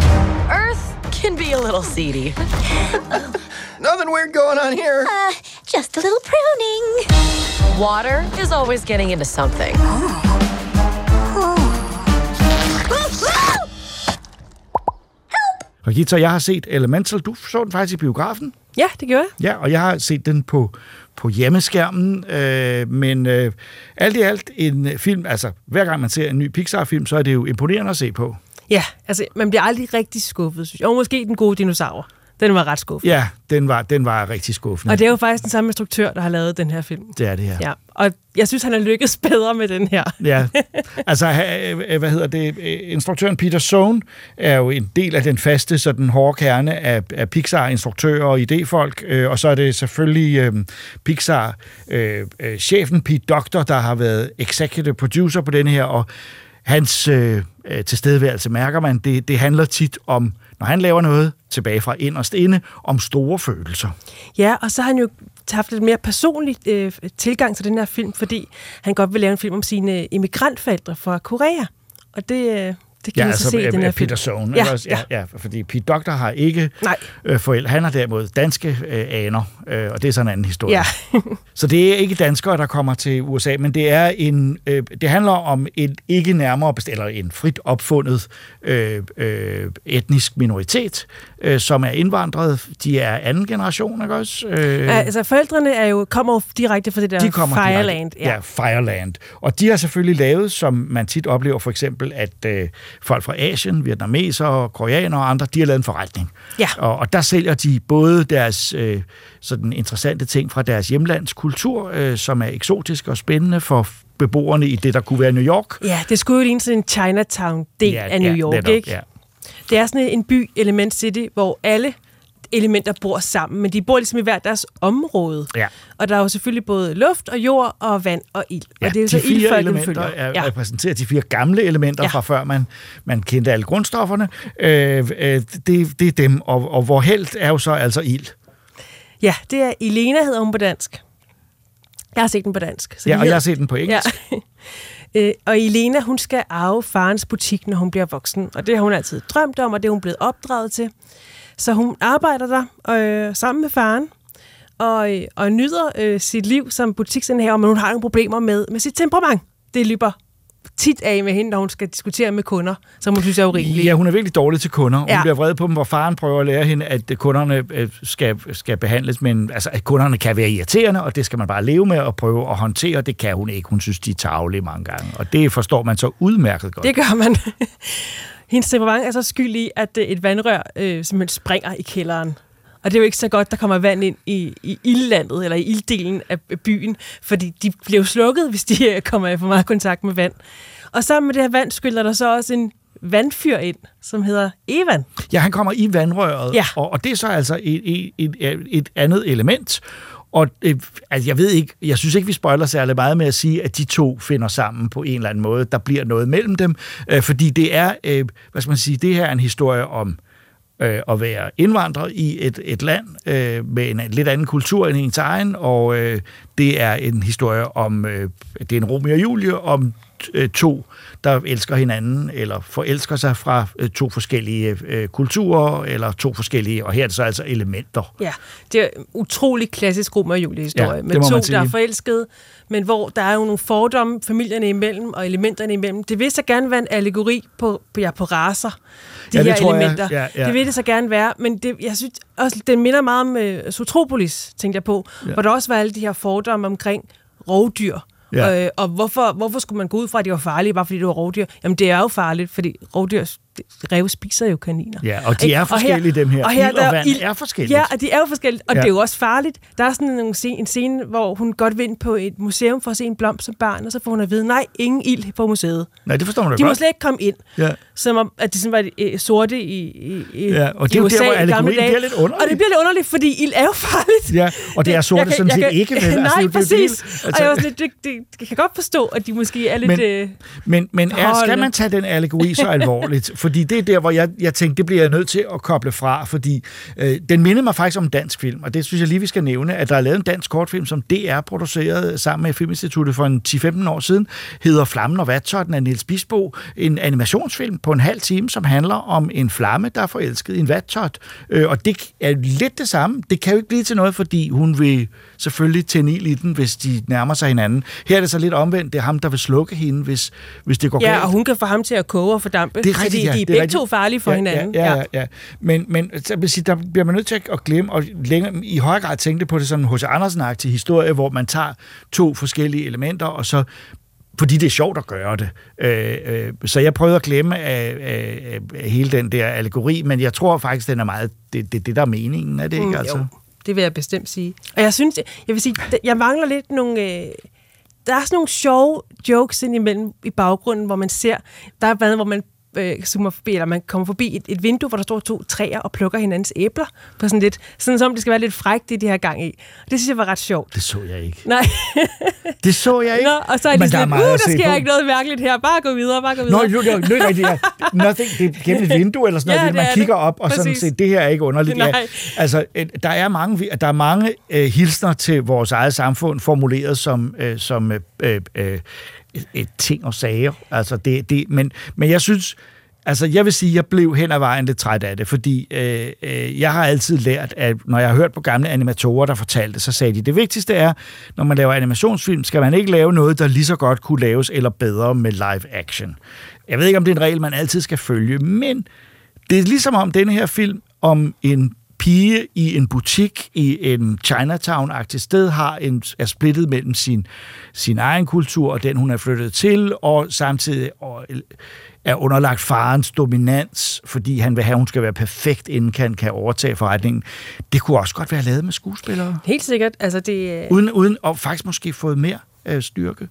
Earth can be a little seedy. Nothing weird going on here. Uh, just a little pruning. Water is always getting into something. Rikita, jeg har set Elemental. Du så den faktisk i biografen. Ja, det gjorde jeg. Ja, og jeg har set den på, på hjemmeskærmen, øh, men øh, alt i alt en film, altså hver gang man ser en ny Pixar-film, så er det jo imponerende at se på. Ja, altså, man bliver aldrig rigtig skuffet, synes jeg. Og måske den gode dinosaur. Den var ret skuffet. Ja, den var, den var rigtig skuffende. Og det er jo faktisk den samme instruktør, der har lavet den her film. det er det her. Ja, og jeg synes, han har lykkes bedre med den her. Ja, altså, øh, hvad hedder det, øh, instruktøren Peter Sohn er jo en del af den faste, så den hårde kerne af, af Pixar-instruktører og idéfolk, øh, og så er det selvfølgelig øh, Pixar-chefen Pete Doctor, der har været executive producer på den her, og hans øh, tilstedeværelse mærker man, det, det handler tit om, når han laver noget tilbage fra inderst inde, om store følelser. Ja, og så har han jo haft lidt mere personlig øh, tilgang til den her film, fordi han godt vil lave en film om sine øh, immigrantforældre fra Korea. Og det, øh, det kan ja, altså, så se den film. Peter Sohn. Ja, også? ja, ja. fordi Pete Doctor har ikke Nej. øh, forældre. Han har derimod danske øh, aner, øh, og det er sådan en anden historie. Ja. så det er ikke danskere, der kommer til USA, men det er en. Øh, det handler om en ikke nærmere bestemt, eller en frit opfundet øh, øh, etnisk minoritet, øh, som er indvandret. De er anden generation, ikke også? Øh, Ja, altså, forældrene er jo, kommer jo direkte fra det der de Fireland. Direkte, ja. ja, Fireland. Og de har selvfølgelig lavet, som man tit oplever for eksempel, at, øh, folk fra Asien, vietnamesere, koreanere og andre, de har lavet en forretning. Ja. Og, og der sælger de både deres øh, sådan interessante ting fra deres hjemlands kultur, øh, som er eksotisk og spændende for beboerne i det, der kunne være New York. Ja, det skulle jo ligne sådan en Chinatown-del Ja, af New ja, York, netop, ikke? ja. Det er sådan en by, Element City, hvor alle elementer bor sammen, men de bor ligesom i hver deres område. Ja. Og der er jo selvfølgelig både luft og jord og vand og ild. Ja, og det er jo de så fire vi elementer følger. er Ja. repræsenteret de fire gamle elementer ja. Ja. fra før man, man kendte alle grundstofferne. Øh, øh, det, det er dem, og, og hvor helt er jo så altså ild. ja, det er Elena, hedder hun på dansk. Jeg har set den på dansk. Ja, det og hedder- jeg har set den på engelsk. Ja. Øh, og Elena, hun skal arve farens butik, når hun bliver voksen. Og det har hun altid drømt om, og det er hun blevet opdraget til. Så hun arbejder der øh, sammen med faren, og, øh, og nyder øh, sit liv som butiksindehaver, men hun har nogle problemer med, med sit temperament. Det løber tit af med hende, når hun skal diskutere med kunder, som hun synes er urimelige. Ja, hun er virkelig dårlig til kunder. Hun Ja. bliver vred på dem, hvor faren prøver at lære hende, at kunderne øh, skal, skal behandles, men altså, at kunderne kan være irriterende, og det skal man bare leve med og prøve at håndtere. Det kan hun ikke. Hun synes, de er tavlige mange gange. Og det forstår man så udmærket godt. Det gør man. Hendes temperament er så skyld i, at øh, et vandrør øh, simpelthen springer i kælderen. Og det er jo ikke så godt, der kommer vand ind i, i ildlandet, eller i ilddelen af byen, fordi de bliver slukket, hvis de øh, kommer i for meget kontakt med vand. Og sammen med det her vand skyller der så også en vandfyr ind, som hedder Evan. Ja, han kommer i vandrøret, Ja. og, og det er så altså et, et, et, et andet element. Og øh, altså, jeg ved ikke, jeg synes ikke, vi spoiler særlig meget med at sige, at de to finder sammen på en eller anden måde. Der bliver noget mellem dem, øh, fordi det er, øh, hvad skal man sige, det her er en historie om øh, at være indvandrer i et, et land øh, med en lidt anden kultur end ens egen, og øh, det er en historie om, øh, det er en Romeo og Julie, om to, der elsker hinanden, eller forelsker sig fra øh, to forskellige øh, kulturer, eller to forskellige, og her er det så altså elementer. Ja, det er utrolig klassisk Romeo og Julie-historie, Ja, med to, der er forelskede, men hvor der er jo nogle fordomme familierne imellem og elementerne imellem. Det vil så gerne være en allegori på, på, ja, på raser, de Ja, det her tror jeg. elementer. Ja, ja. Det vil det så gerne være, men det, jeg synes også, den minder meget om uh, Sotropolis, tænkte jeg på, ja. hvor der også var alle de her fordomme omkring rovdyr. Ja. Øh, og hvorfor, hvorfor skulle man gå ud fra, at de var farlige, bare fordi det var rovdyr? Jamen, det er jo farligt, fordi rovdyr, rev spiser jo kaniner. Ja, og de Ikke? er forskellige, dem her. Og her Ild og der, vand ild- er forskelligt. Ja, og de er jo forskellige, og Ja. det er jo også farligt. Der er sådan en scene, en scene, hvor hun godt vil ind på et museum for at se en blomst som barn, og så får hun at vide, nej, ingen ild på museet. Nej, det forstår man da De må godt. slet ikke komme ind. Ja. Som om, at de sådan var øh, sorte i, i, i Ja, og det er jo USA der, hvor allegorien bliver lidt underlig. Og det bliver lidt underligt, fordi ild er jo farligt. Ja, og det er sorte sådan set ikke, vel? Altså, Nej, det det præcis. Altså, Altså- og jeg, var sådan, lidt, det, det, jeg kan godt forstå, at de måske er lidt... Men- øh, Men, men er, skal man tage den allegori så alvorligt? Fordi det er der, hvor jeg, jeg tænkte, det bliver jeg nødt til at koble fra, fordi øh, den mindede mig faktisk om en dansk film, og det synes jeg lige, vi skal nævne, at der er lavet en dansk kortfilm, som DR produceret sammen med Filminstituttet for en 10-15 år siden, hedder Flammen og Vattotten af Niels Bisbo, en animationsfilm på en halv time, som handler om en flamme, der er forelsket i en vattot. Øh, og det er lidt det samme. Det kan jo ikke blive til noget, fordi hun vil selvfølgelig tænde ild i den, hvis de nærmer sig hinanden. Her er det så lidt omvendt. Det er ham, der vil slukke hende, hvis, hvis det går ja, galt. og hun kan få ham til at koge og fordampe. Det er rigtigt, ja. De er det er begge rigtigt. to farlige for ja, hinanden. Ja, ja, ja. ja. Men, men så vil sige, der bliver man nødt til at glemme, og længere, i højere grad tænke på det sådan en H.C. Andersen-agtig historie, hvor man tager to forskellige elementer, og så fordi det er sjovt at gøre det. Øh, øh, så jeg prøvede at glemme af, af, af hele den der allegori, men jeg tror faktisk, den er meget, det, det, det der er meningen, er det ikke? Mm, altså? jo. Det vil jeg bestemt sige. Og jeg synes, jeg vil sige, jeg mangler lidt nogle... Øh, der er sådan nogle sjove jokes indimellem i baggrunden, hvor man ser, der er blandt hvor man øh, zoomer forbi, eller man kommer forbi et, et vindue, hvor der står to træer og plukker hinandens æbler, på sådan lidt, sådan som det skal være lidt frækt, det de her gang i. Det synes jeg var ret sjovt. Det så jeg ikke. Nej. Det så jeg ikke. Nå, og så er de Men der er sådan, meget uh, der sker på." ikke noget mærkeligt her, bare gå videre, bare gå Nå, videre. jo, det er jo ikke rigtigt. Ja. Nothing, det er gennem et vindue eller sådan Ja, noget. det man er kigger det. op og sådan Præcis. set, det her er ikke underligt. Ja. Nej. Altså, øh, der er mange, der er mange øh, hilsner til vores eget samfund formuleret som, øh, som øh, øh, øh, et ting og sager. Altså, det, det, men, men jeg synes, Altså, jeg vil sige, jeg blev hen ad vejen lidt træt af det, fordi øh, øh, jeg har altid lært, at når jeg har hørt på gamle animatorer, der fortalte, så sagde de, det vigtigste er, når man laver animationsfilm, skal man ikke lave noget, der lige så godt kunne laves eller bedre med live action. Jeg ved ikke, om det er en regel, man altid skal følge, men det er ligesom om denne her film om en pige i en butik i en Chinatown-agtig sted har en, er splittet mellem sin, sin egen kultur og den, hun er flyttet til, og samtidig og, er underlagt farens dominans, fordi han vil have, at hun skal være perfekt, inden han kan overtage forretningen. Det kunne også godt være lavet med skuespillere. Helt sikkert. Altså, det, øh, Uden, uden og faktisk måske fået mere øh, styrke.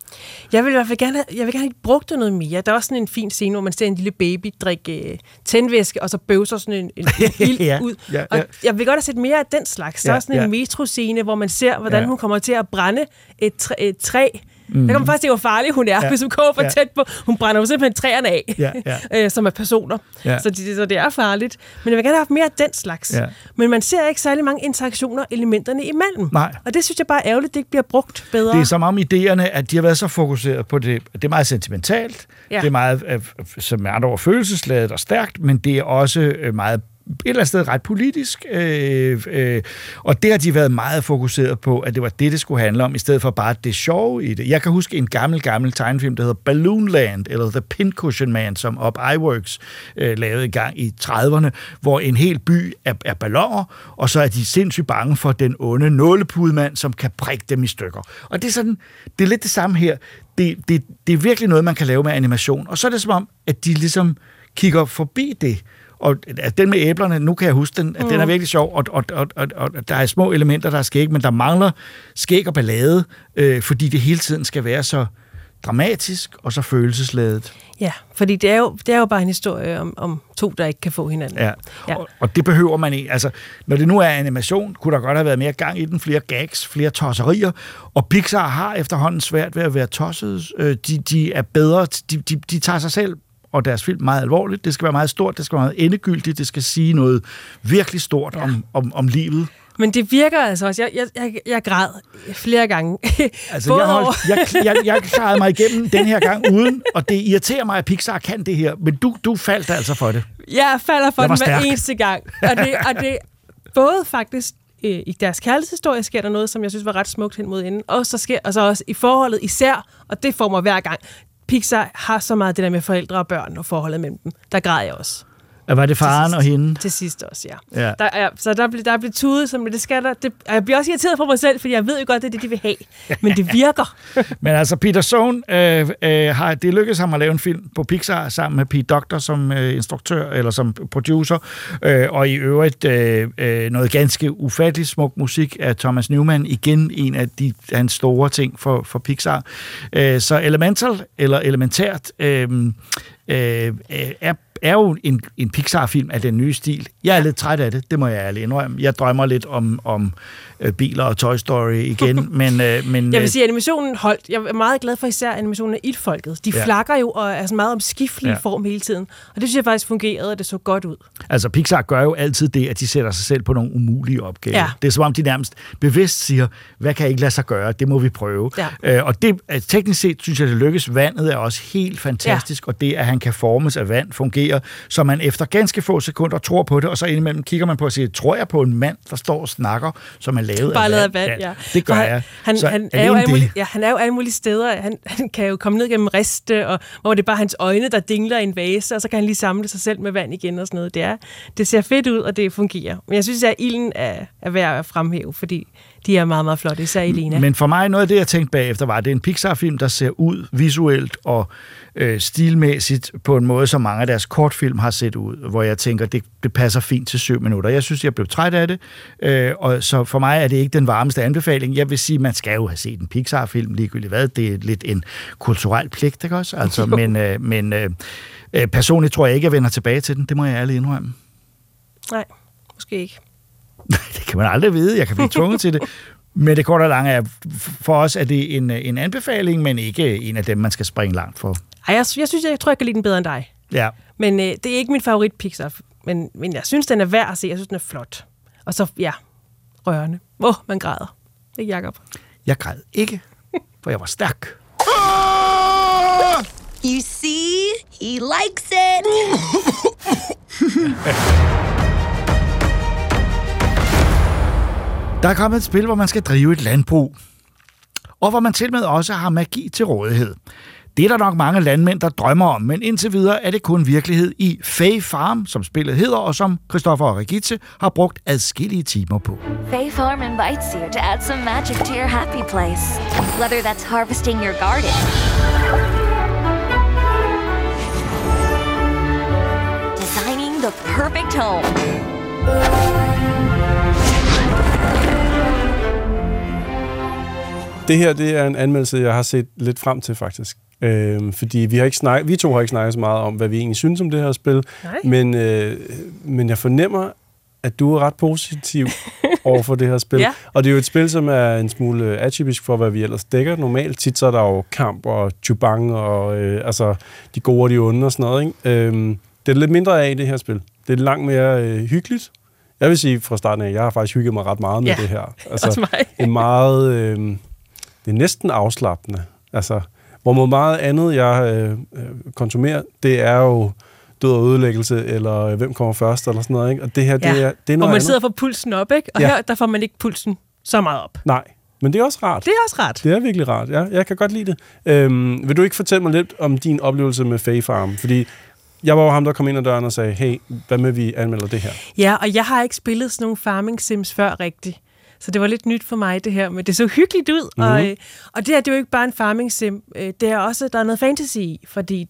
Jeg vil i hvert fald gerne have, jeg vil gerne have brugt det noget mere. Der er også sådan en fin scene, hvor man ser en lille baby drikke øh, tændvæske, og så bøvser sådan en, en ild Ja, ud. ja, ja. Og jeg vil godt have set mere af den slags. Der Ja, er sådan en ja. metro-scene, hvor man ser, hvordan Ja. hun kommer til at brænde et, træ, et træ. Mm. Der kan man faktisk se, hvor farlig hun er, Ja, hvis hun kommer for ja. tæt på. Hun brænder jo simpelthen træerne af, Ja, ja. øh, som er personer. Ja. Så, det, så det er farligt. Men jeg vil gerne have haft mere af den slags. Ja. Men man ser ikke særlig mange interaktioner elementerne imellem. Nej. Og det synes jeg bare er ærgerligt, det ikke bliver brugt bedre. Det er som om idéerne, at de har været så fokuseret på det. Det er meget sentimentalt, Ja. det er meget, øh, som er andre ord, følelsesladet og stærkt, men det er også øh, meget et eller andet sted ret politisk, øh, øh, og det har de været meget fokuseret på, at det var det, det skulle handle om, i stedet for bare det sjove i det. Jeg kan huske en gammel, gammel tegnefilm, der hedder Balloonland, eller The Pincushion Man, som Up iWorks øh, lavede i gang i 30'erne, hvor en hel by er, er balloner, og så er de sindssygt bange for den onde nålepudmand, som kan prikke dem i stykker. Og det er sådan, det er lidt det samme her. Det, det, det er virkelig noget, man kan lave med animation, og så er det som om, at de ligesom kigger forbi det, og at den med æblerne, nu kan jeg huske den, at mm. den er virkelig sjov, og, og, og, og, og der er små elementer, der er skæg, men der mangler skæg og ballade, øh, fordi det hele tiden skal være så dramatisk og så følelsesladet. Ja, fordi det er jo, det er jo bare en historie om, om to, der ikke kan få hinanden. Ja. ja. Og, og det behøver man ikke. Altså, når det nu er animation, kunne der godt have været mere gang i den, flere gags, flere tosserier, og Pixar har efterhånden svært ved at være tosset. Øh, De, de er bedre, de, de, de tager sig selv og deres film meget alvorligt. Det skal være meget stort, det skal være meget endegyldigt, det skal sige noget virkelig stort ja. om, om, om livet. Men det virker altså også. Jeg, jeg, jeg, jeg græd flere gange. Altså, Både jeg, holdt, jeg, jeg, jeg klarede mig igennem den her gang uden, og det irriterer mig, at Pixar kan det her, men du, du faldt altså for det. Jeg falder for Jeg var den hver eneste gang. Og det, og det både faktisk øh, i deres kærlighedshistorie sker der noget, som jeg synes var ret smukt hen mod enden, og så sker og så også i forholdet især, og det får mig hver gang. Pixar har så meget det der med forældre og børn og forholdet mellem dem. Der græder jeg også. Var det faren og hende? Til sidst også, ja. Ja. Der er, så der bliver, der bliver tudet, som det skal der. Det, jeg bliver også irriteret på mig selv, fordi jeg ved jo godt, det er det, de vil have. Men det virker. Men altså, Peter Sohn, øh, øh, har, det lykkedes ham at lave en film på Pixar sammen med Pete Doctor som øh, instruktør, eller som producer, øh, og i øvrigt øh, øh, noget ganske ufatteligt smuk musik af Thomas Newman, igen en af de, hans store ting for, for Pixar. Øh, så Elemental, eller Elementært, øh, øh, er er jo en, en Pixar-film af den nye stil. Jeg er lidt træt af det, det må jeg ærligt indrømme. Jeg drømmer lidt om, om øh, biler og Toy Story igen, men... Øh, men Jeg øh, vil sige, at animationen holdt. Jeg er meget glad for især animationen af It-folket. De Ja. flakker jo og er sådan meget omskiftelig Ja. ja. form hele tiden. Og det synes jeg faktisk fungerede, og det så godt ud. Altså, Pixar gør jo altid det, at de sætter sig selv på nogle umulige opgaver. Ja. Det er som om, de nærmest bevidst siger, hvad kan ikke lade sig gøre, det må vi prøve. Ja. Øh, og det, altså, teknisk set synes jeg, det lykkes. Vandet er også helt fantastisk, ja. og det, at han kan formes af vand, fungerer, så man efter ganske få sekunder tror på det, og så indimellem kigger man på og siger, tror jeg på en mand, der står og snakker, som er lavet Bare af vand? af vand, ja. Det gør han, jeg. Han, så han, er jo alene alle mulige, ja, han er jo alle mulige steder. Han, han kan jo komme ned gennem riste, og, hvor det er bare hans øjne, der dingler i en vase, og så kan han lige samle sig selv med vand igen og sådan noget. Det, er, det ser fedt ud, og det fungerer. Men jeg synes, at ilden er, er værd at fremhæve, fordi de er meget, meget flotte, især Elena. Men for mig, noget af det, jeg tænkte bagefter, var, at det er en Pixar-film, der ser ud visuelt og øh, stilmæssigt på en måde, som mange af deres kortfilm har set ud, hvor jeg tænker, det, det passer fint til syv minutter. Jeg synes, jeg blev træt af det, øh, og så for mig er det ikke den varmeste anbefaling. Jeg vil sige, man skal jo have set en Pixar-film, ligegyldigt hvad. Det er lidt en kulturel pligt, ikke også? Altså, men øh, men øh, øh, personligt tror jeg ikke, jeg vender tilbage til den. Det må jeg ærligt indrømme. Nej, måske ikke. Det kan man aldrig vide. Jeg kan blive tvunget til det. Men det korte og lange er, for os er det en, en anbefaling, men ikke en af dem, man skal springe langt for. Ej, jeg, jeg synes, jeg tror, jeg kan lide den bedre end dig. Ja. Men øh, det er ikke min favorit Pixar, men, men jeg synes, den er værd at se. Jeg synes, den er flot. Og så, ja, rørende. Åh, oh, man græder. Ikke, Jacob? Jeg græd ikke, for jeg var stærk. You see? He likes it. Der er kommet et spil, hvor man skal drive et landbrug. Og hvor man til med også har magi til rådighed. Det er der nok mange landmænd, der drømmer om, men indtil videre er det kun virkelighed i Fae Farm, som spillet hedder, og som Christoffer og Regitze har brugt adskillige timer på. Fae Farm invites you to add some magic to your happy place. Whether that's harvesting your garden, designing the perfect home, Det her, det er en anmeldelse, jeg har set lidt frem til, faktisk. Øhm, fordi vi, har ikke snak, vi to har ikke snakket så meget om, hvad vi egentlig synes om det her spil. Nej. Men, øh, men jeg fornemmer, at du er ret positiv over for det her spil. Ja. Og det er jo et spil, som er en smule atypisk for, hvad vi ellers dækker normalt. Tit så er der jo kamp og chubang og øh, altså, de gode og de onde og sådan noget. Ikke? Øhm, det er lidt mindre af i det her spil. Det er langt mere øh, hyggeligt. Jeg vil sige fra starten af, jeg har faktisk hygget mig ret meget med Ja, det her. også mig. er meget... Øh, det er næsten afslappende. Altså, hvor meget andet, jeg øh, øh, konsumerer, det er jo død og ødelæggelse, eller øh, hvem kommer først, eller sådan noget. Ikke? Og det her, det, er, det er noget man andet. sidder og får pulsen op, ikke? Og Ja. her, der får man ikke pulsen så meget op. Nej, men det er også rart. Det er også rart. Det er virkelig rart, ja. Jeg kan godt lide det. Øhm, vil du ikke fortælle mig lidt om din oplevelse med Fae Farm? Fordi jeg var jo ham, der kom ind ad døren og sagde, hey, hvad med vi anmelder det her? Ja, og jeg har ikke spillet sådan nogle farming sims før rigtigt. Så det var lidt nyt for mig, det her. Men det så hyggeligt ud. Mm-hmm. Og, Mhm. øh, og det her, det er jo ikke bare en farming sim. Øh, Det er også, der er noget fantasy i, fordi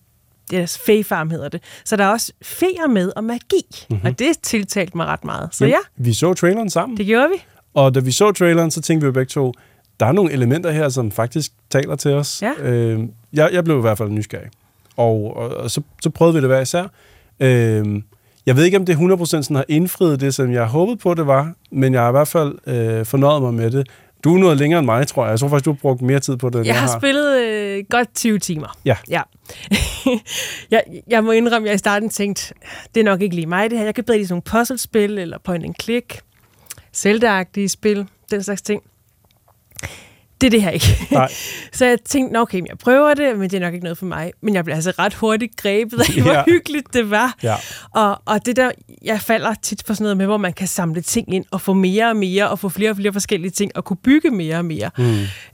det er Fae Farm hedder det. Så der er også feer med og magi. Mhm. Mm-hmm. Og det tiltalte mig ret meget. Så Jamen, ja, Vi så traileren sammen. det gjorde vi. Og da vi så traileren, så tænkte vi jo begge to, der er nogle elementer her, som faktisk taler til os. Ja. Øh, jeg, jeg blev i hvert fald nysgerrig. Og, og, og så, så prøvede vi det hver især. Øh, jeg ved ikke, om det 100% sådan har indfriet det, som jeg håbede på, det var, men jeg har i hvert fald øh, fornøjet mig med det. Du er noget længere end mig, tror jeg. Jeg tror faktisk, du har brugt mere tid på det, end Jeg har spillet øh, godt 20 timer. Ja. ja. jeg, jeg må indrømme, at jeg i starten tænkte, det er nok ikke lige mig det her. Jeg kan bedre lide sådan nogle puzzlespil, eller point and click, zelda spil, den slags ting. Det er det her ikke. Nej. Så jeg tænkte, "Nå, okay, jeg prøver det, men det er nok ikke noget for mig. Men jeg blev altså ret hurtigt grebet af, hvor Ja. hyggeligt det var. Ja. Og, og det der, jeg falder tit for sådan noget med, hvor man kan samle ting ind og få mere og mere, og få flere og flere forskellige ting, og kunne bygge mere og mere. Mm.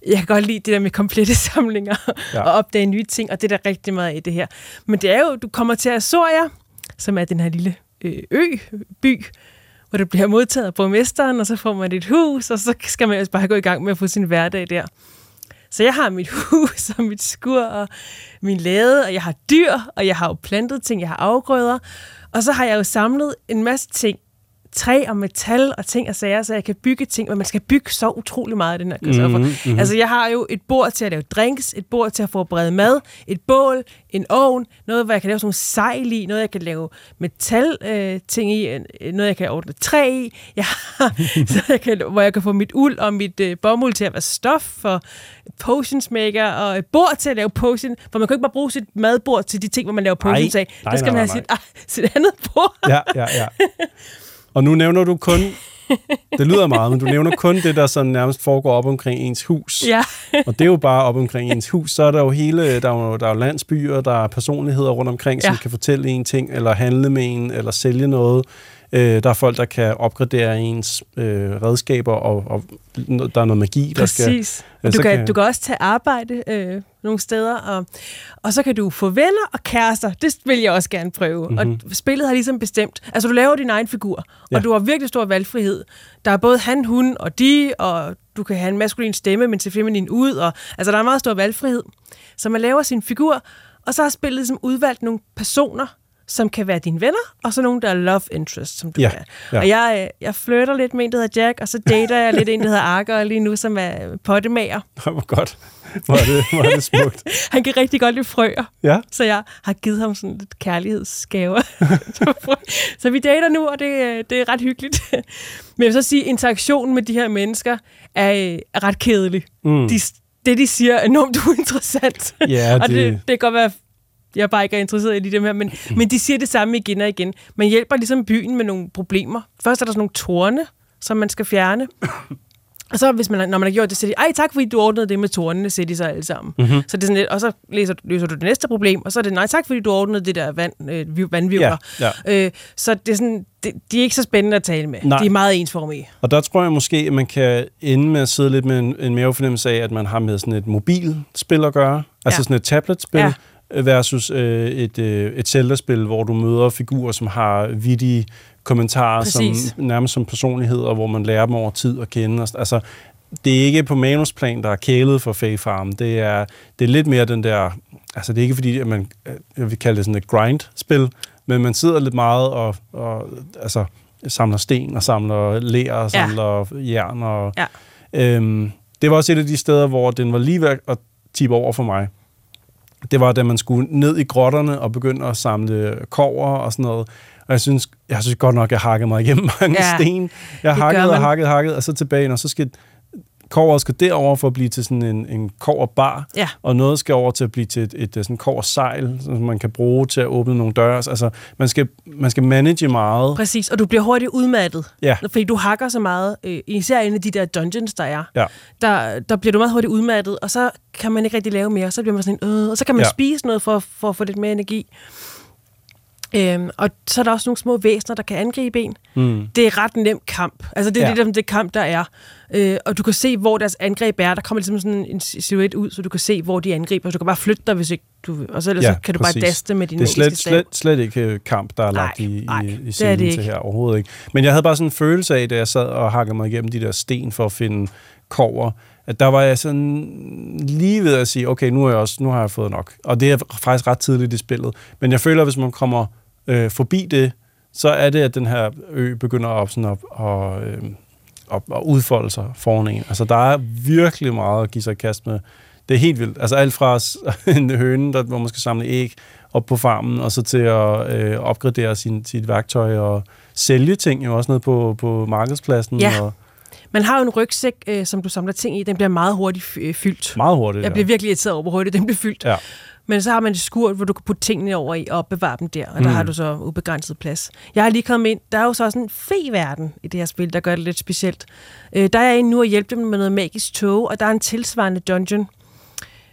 Jeg kan godt lide det der med komplette samlinger, Ja. og opdage nye ting, og det er der rigtig meget i det her. Men det er jo, du kommer til Azoria, som er den her lille øh, ø-by, hvor det bliver modtaget af borgmesteren, og så får man et hus, og så skal man ellers bare gå i gang med at få sin hverdag der. Så jeg har mit hus og mit skur og min lade, og jeg har dyr, og jeg har jo plantet ting, jeg har afgrøder. Og så har jeg jo samlet en masse ting, træ og metal og ting og sager, så jeg kan bygge ting, men man skal bygge så utrolig meget af den her. Mhm, Mm-hmm, mhm. Altså, jeg har jo et bord til at lave drinks, et bord til at forberede mad, et bål, en ovn, noget, hvor jeg kan lave sådan nogle sejl i, noget, jeg kan lave metal øh, ting i, øh, noget, jeg kan ordne træ i, jeg har, så jeg kan, hvor jeg kan få mit uld og mit øh, bomuld til at være stof for potions maker, og et bord til at lave potion, for man kan ikke bare bruge sit madbord til de ting, hvor man laver Nej. potions af. Nej, Der skal nej, man nej, have sit, ah, sit andet bord. Ja, ja, ja. Og nu nævner du kun, det lyder meget, men du nævner kun det, der sådan nærmest foregår op omkring ens hus. Ja. Og det er jo bare op omkring ens hus. Så er der jo hele, der er jo, der er jo landsbyer, der er personligheder rundt omkring, som Ja. kan fortælle en ting, eller handle med en, eller sælge noget. Øh, der er folk, der kan opgradere ens øh, redskaber, og, og der er noget magi, der skal... Præcis. Ja, Og du, kan, du kan også tage arbejde øh, nogle steder, og, og så kan du få venner og kærester. Det vil jeg også gerne prøve. Mm-hmm. Mhm. Og spillet har ligesom bestemt. Altså, du laver din egen figur, og Ja. du har virkelig stor valgfrihed. Der er både han, hun og de, og du kan have en maskulin stemme, men se feminin ud. Og, altså, der er meget stor valgfrihed. Så man laver sin figur, og så har spillet ligesom udvalgt nogle personer, som kan være dine venner, og så nogle, der er love interest, som du Ja, er. ja. Og jeg, øh, jeg flytter lidt med en, der hedder Jack, og så dater jeg lidt en, der hedder Arker lige nu, som er pottemager. Hvor godt. Hvor er det, hvor er det smukt. Han kan rigtig godt lide frøer. Ja. Så jeg har givet ham sådan lidt kærlighedsgaver. så vi dater nu, og det, øh, det er ret hyggeligt. Men jeg vil så sige, at interaktionen med de her mennesker er, øh, er ret kedelig. Mm. De, det, de siger, er enormt uinteressant. Ja, og det, det- det kan godt være, jeg bare ikke er interesseret i dem her, men, men de siger det samme igen og igen. Man hjælper ligesom byen med nogle problemer. Først er der sådan nogle torne, som man skal fjerne. Og så hvis man, når man har gjort det, så siger de, ej tak fordi du ordnede det med tårnene, siger de så alle sammen. Mhm. Så det er sådan lidt, og så læser, løser du det næste problem, og så er det, nej tak fordi du ordnede det der vand, øh, vi- vandvivler. Ja, Øh, så det er sådan, det, de er ikke så spændende at tale med. Nej. De er meget ensformige. Og der tror jeg måske, at man kan ende med at sidde lidt med en, en mavefornemmelse af, at man har med sådan et mobilspil at gøre. Altså Ja. sådan et tabletspil. Ja. Versus øh, et, øh, et Zelda-spil, hvor du møder figurer, som har vittige kommentarer, Præcis. som nærmest som personligheder, hvor man lærer dem over tid at kende. Altså, det er ikke på manusplan, der er kælet for Faye Farm. Det er, det er lidt mere den der... Altså, det er ikke fordi, at man... øh, Jeg vil kalde det sådan et grind-spil, men man sidder lidt meget og, og altså, samler sten og samler ler og Ja. samler jern. Og, Ja. øhm, det var også et af de steder, hvor den var lige ved at tippe over for mig. Det var, da man skulle ned i grotterne og begynde at samle kover og sådan noget. Og jeg synes, jeg synes godt nok, jeg hakkede mig igennem mange Ja, sten. Jeg hakkede og hakkede og hakkede, og så tilbage, og så skal koveret skal derover for at blive til sådan en, en koverbar, Ja. og noget skal over til at blive til et, et, et sådan koversejl, som man kan bruge til at åbne nogle døre. Altså, man skal, man skal manage meget. Præcis, og du bliver hurtigt udmattet. Ja. Fordi du hakker så meget, øh, især inde i de der dungeons, der er. Ja. Der, der bliver du meget hurtigt udmattet, og så kan man ikke rigtig lave mere. Så bliver man sådan, øh, og så kan man Ja. spise noget for, for at få lidt mere energi. Øhm, og så er der også nogle små væsener, der kan angribe en. Mm. Det er ret nem kamp. Altså det er Ja. om det kamp, der er. Øh, og du kan se, hvor deres angreb er. Der kommer ligesom sådan en silhuet ud, så du kan se, hvor de angriber. Så du kan bare flytte dig, hvis ikke du... Og så, ja, så kan du bare daste med din Det er slet, slet, slet ikke øh, kamp, der er lagt Nej, i, i, nej, i det scenen det til ikke. her. Overhovedet ikke. Men jeg havde bare sådan en følelse af, da jeg sad og hakkede mig igennem de der sten for at finde kover, at der var jeg sådan lige ved at sige, okay, nu, er jeg også, nu har jeg fået nok. Og det er faktisk ret tidligt i spillet. Men jeg føler, at hvis man kommer øh, forbi det, så er det, at den her ø begynder at, sådan at, at, øh, at, at udfolde sig foran en. Altså, der er virkelig meget at give sig kast med. Det er helt vildt. Altså alt fra en høne, der, hvor man skal samle æg op på farmen, og så til at øh, opgradere sin, sit værktøj og sælge ting jo også ned på, på markedspladsen. Ja. Og Man har jo en rygsæk, øh, som du samler ting i. Den bliver meget hurtigt fy- øh, fyldt. meget hurtigt. Jeg bliver virkelig irriteret over, hvor hurtigt den bliver fyldt. Ja. Men så har man et skur, hvor du kan putte tingene over i og opbevare dem der, og der Mm. har du så ubegrænset plads. Jeg har lige kommet ind, der er jo så også en fe-verden i det her spil, der gør det lidt specielt. Øh, der er jeg inde nu og hjælpe dem med noget magisk tog, og der er en tilsvarende dungeon,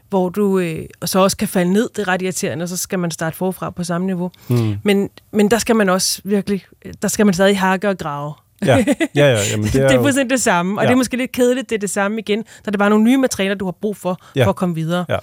hvor du øh, og så også kan falde ned, det er ret irriterende, og så skal man starte forfra på samme niveau. Mm. Men, men der skal man også virkelig, der skal man stadig hakke og grave. Ja, ja, ja. Jamen, det det er, det er jo- fuldstændig det samme, og Ja. det er måske lidt kedeligt, det er det samme igen, det er bare nogle nye materialer, du har brug for, Ja. for at komme videre. Ja.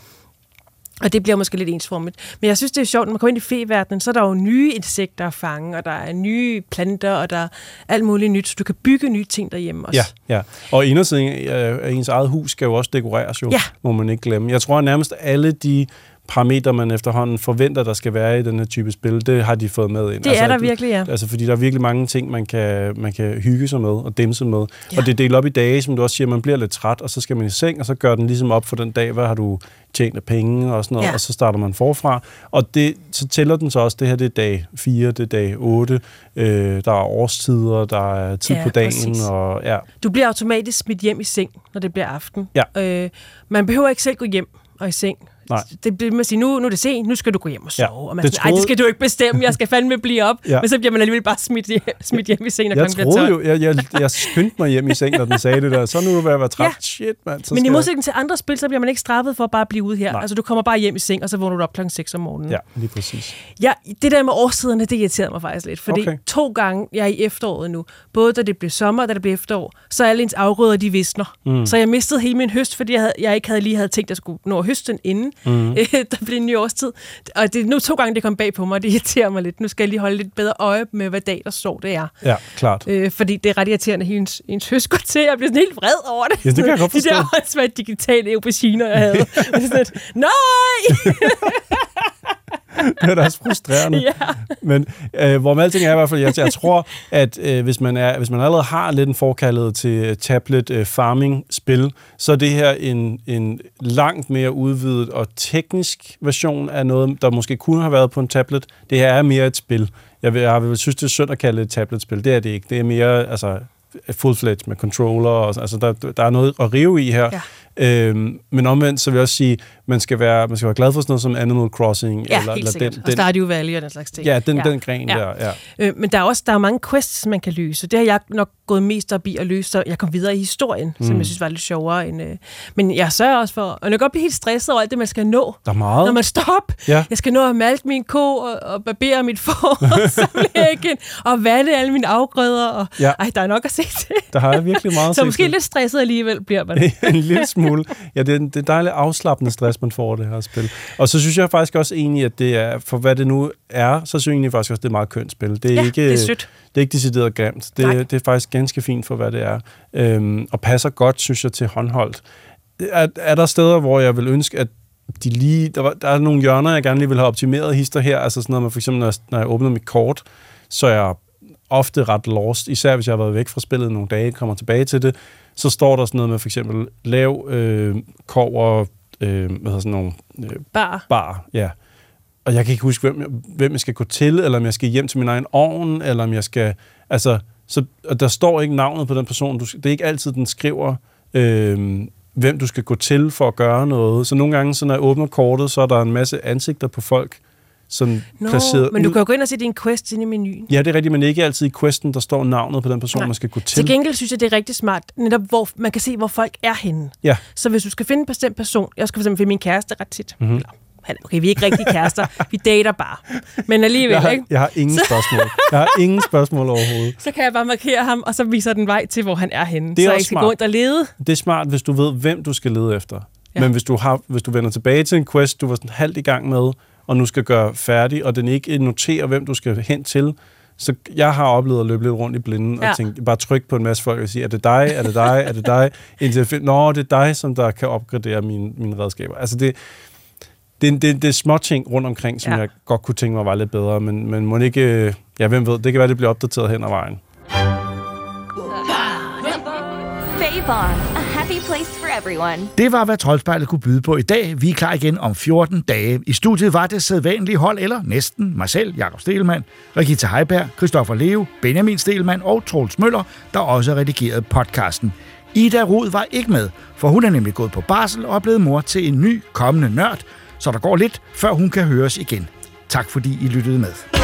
Og det bliver måske lidt ensformigt. Men jeg synes, det er sjovt, når man kommer ind i feverdenen, så er der jo nye insekter at fange, og der er nye planter, og der er alt muligt nyt. Så du kan bygge nye ting derhjemme også. Ja, ja. Og indersiden af ens eget hus skal jo også dekoreres jo, Ja. må man ikke glemme. Jeg tror at nærmest alle de parametre, man efterhånden forventer, der skal være i den her type spil, det har de fået med ind. Det er der virkelig, ja. Altså, fordi der er virkelig mange ting, man kan, man kan hygge sig med og dæmse med. Ja. Og det er delt op i dage, som du også siger, man bliver lidt træt, og så skal man i seng, og så gør den ligesom op for den dag, hvad har du tjent af penge og sådan noget, Ja. og så starter man forfra. Og det, så tæller den så også, det her det er dag 4, det er dag 8, øh, der er årstider, der er tid Ja, på dagen, præcis. og ja, Du bliver automatisk smidt hjem i seng, når det bliver aften. Ja. Øh, man behøver ikke selv gå hjem og i seng. Nej. Det bliver at sige, nu, nu er det sent, nu skal du gå hjem og sove. Ja, og man det det, troede... Det skal du ikke bestemme, jeg skal fandme blive op. Ja. Men så bliver man alligevel bare smidt, hjem, smidt hjem i seng, når Jeg troede 12. jo, jeg, jeg, jeg skyndte mig hjem i seng, når den sagde det der. Så nu er ved at være træt. Ja. Shit, mand. Så Men i modsætning til andre spil, så bliver man ikke straffet for at bare blive ude her. Nej. Altså, du kommer bare hjem i seng, og så vågner du op klokken 6 om morgenen. Ja, lige præcis. Ja, det der med årstiderne, det irriterede mig faktisk lidt. Fordi Okay. to gange, jeg er i efteråret nu, både da det blev sommer og da det blev efterår, så er alle ens afgrøder, de visner. Mm. Så jeg mistede hele min høst, fordi jeg, havde, jeg ikke havde lige havde tænkt, at jeg skulle nå at høste den inden. Mm. Mm. der blev en ny årstid. Og det er nu to gange, det kom bag på mig, og det irriterer mig lidt. Nu skal jeg lige holde lidt bedre øje med, hvad dag der står, det er. Ja, klart. Øh, fordi det er ret irriterende, at ens, ens høst går til. Jeg bliver sådan helt vred over det. Ja, det kan jeg godt De der forstå. åndssvage digitale auberginer, jeg havde. Sådan lidt, Nej! det er da også frustrerende. Ja. Men øh, hvor med alting er i hvert fald, jeg, jeg tror, at øh, hvis, man er, hvis man allerede har lidt en forkaldet til øh, tablet øh, så er det her en, en langt mere udvidet og teknisk version af noget, der måske kunne have været på en tablet. Det her er mere et spil. Jeg vil, jeg vil synes, det er synd at kalde det et tabletspil. Det er det ikke. Det er mere altså, full-fledged med controller. Og, altså, der, der er noget at rive i her. Øhm, men omvendt, så vil jeg også sige, man skal være, man skal være glad for sådan noget som Animal Crossing. Ja, eller, helt eller sikkert. Den, og Stardew Valley og den slags ting. Ja, den, den gren der, ja. Øh, men der er også der er mange quests, man kan løse. Det har jeg nok gået mest op i at løse, så jeg kom videre i historien, mm. som jeg synes var lidt sjovere. End, øh. Men jeg sørger også for, og jeg kan godt blive helt stresset over alt det, man skal nå. Der er meget. Når man stop, Ja. jeg skal nå at malke min ko, og, og barbere mit får, og samle æggen, og vande alle mine afgrøder. Og, Ja. Ej, der er nok at se til. Der har jeg virkelig meget Så måske lidt stresset alligevel bliver man. en lille smule. Ja, det er, det er dejligt afslappende stress, man får det her spil. Og så synes jeg faktisk også egentlig, at det er, for hvad det nu er, så synes jeg egentlig faktisk også, at det er et meget kønt spil. Det er, Ja, ikke, det er sødt. Det er ikke decideret grimt. Nej. Det, det er faktisk ganske fint for, hvad det er. Øhm, og passer godt, synes jeg, til håndholdt. Er, er der steder, hvor jeg vil ønske, at de lige, der, var, der er nogle hjørner, jeg gerne lige vil have optimeret hister her. Altså sådan noget med, for eksempel, når jeg, når jeg åbner mit kort, så er jeg ofte ret lost, især hvis jeg har været væk fra spillet nogle dage, kommer tilbage til det, så står der sådan noget med for eksempel lav øh, kover, øh, hvad hedder sådan nogle... Øh, Bar. bar, ja. Og jeg kan ikke huske, hvem, jeg- hvem jeg skal gå til, eller om jeg skal hjem til min egen ovn, eller om jeg skal... Altså, så, og der står ikke navnet på den person. Du, det er ikke altid, den skriver, øh, hvem du skal gå til for at gøre noget. Så nogle gange, så når jeg åbner kortet, så er der en masse ansigter på folk, som Nå, placeret men du kan jo gå ind og se din quest inde i menuen. Ja, det er rigtigt, men ikke altid i questen, der står navnet på den person, Nej. man skal gå til. Til gengæld synes jeg, det er rigtig smart, netop hvor man kan se, hvor folk er henne. Ja. Så hvis du skal finde en bestemt person, jeg skal for eksempel finde min kæreste ret tit. Mhm. Eller, han- okay, vi er ikke rigtig kærester, vi dater bare. Men alligevel, jeg, har, ikke? jeg har ingen Så- spørgsmål. Jeg har ingen spørgsmål overhovedet. Så kan jeg bare markere ham, og så viser den vej til, hvor han er henne. Det er så jeg ikke skal smart. gå rundt og lede. Det er smart, hvis du ved, hvem du skal lede efter. Ja. Men hvis du, har, hvis du vender tilbage til en quest, du var sådan halvt i gang med, og nu skal gøre færdig, og den ikke noterer, hvem du skal hen til, så jeg har oplevet at løbe lidt rundt i blinden, Ja. og tænke, bare trykke på en masse folk og sige, er det dig, er det dig, er det dig, indtil jeg finder, nå, det er dig, som der kan opgradere mine, mine redskaber. Altså det, det, er- det, det er små ting rundt omkring, som Ja. jeg godt kunne tænke mig var lidt bedre, men, men må ikke, øh, ja, hvem ved, det kan være, det bliver opdateret hen ad vejen. Favon, a happy place for everyone. Det var, hvad Troldspejlet kunne byde på i dag. Vi er klar igen om 14 dage. I studiet var det sædvanlige hold, eller næsten mig selv, Jakob Stelmann, Rikita Heiberg, Christoffer Leo, Benjamin Stelmann og Troels Møller, der også redigerede podcasten. Ida Rod var ikke med, for hun er nemlig gået på barsel og er blevet mor til en ny kommende nørd, så der går lidt, før hun kan høres igen. Tak fordi I lyttede med.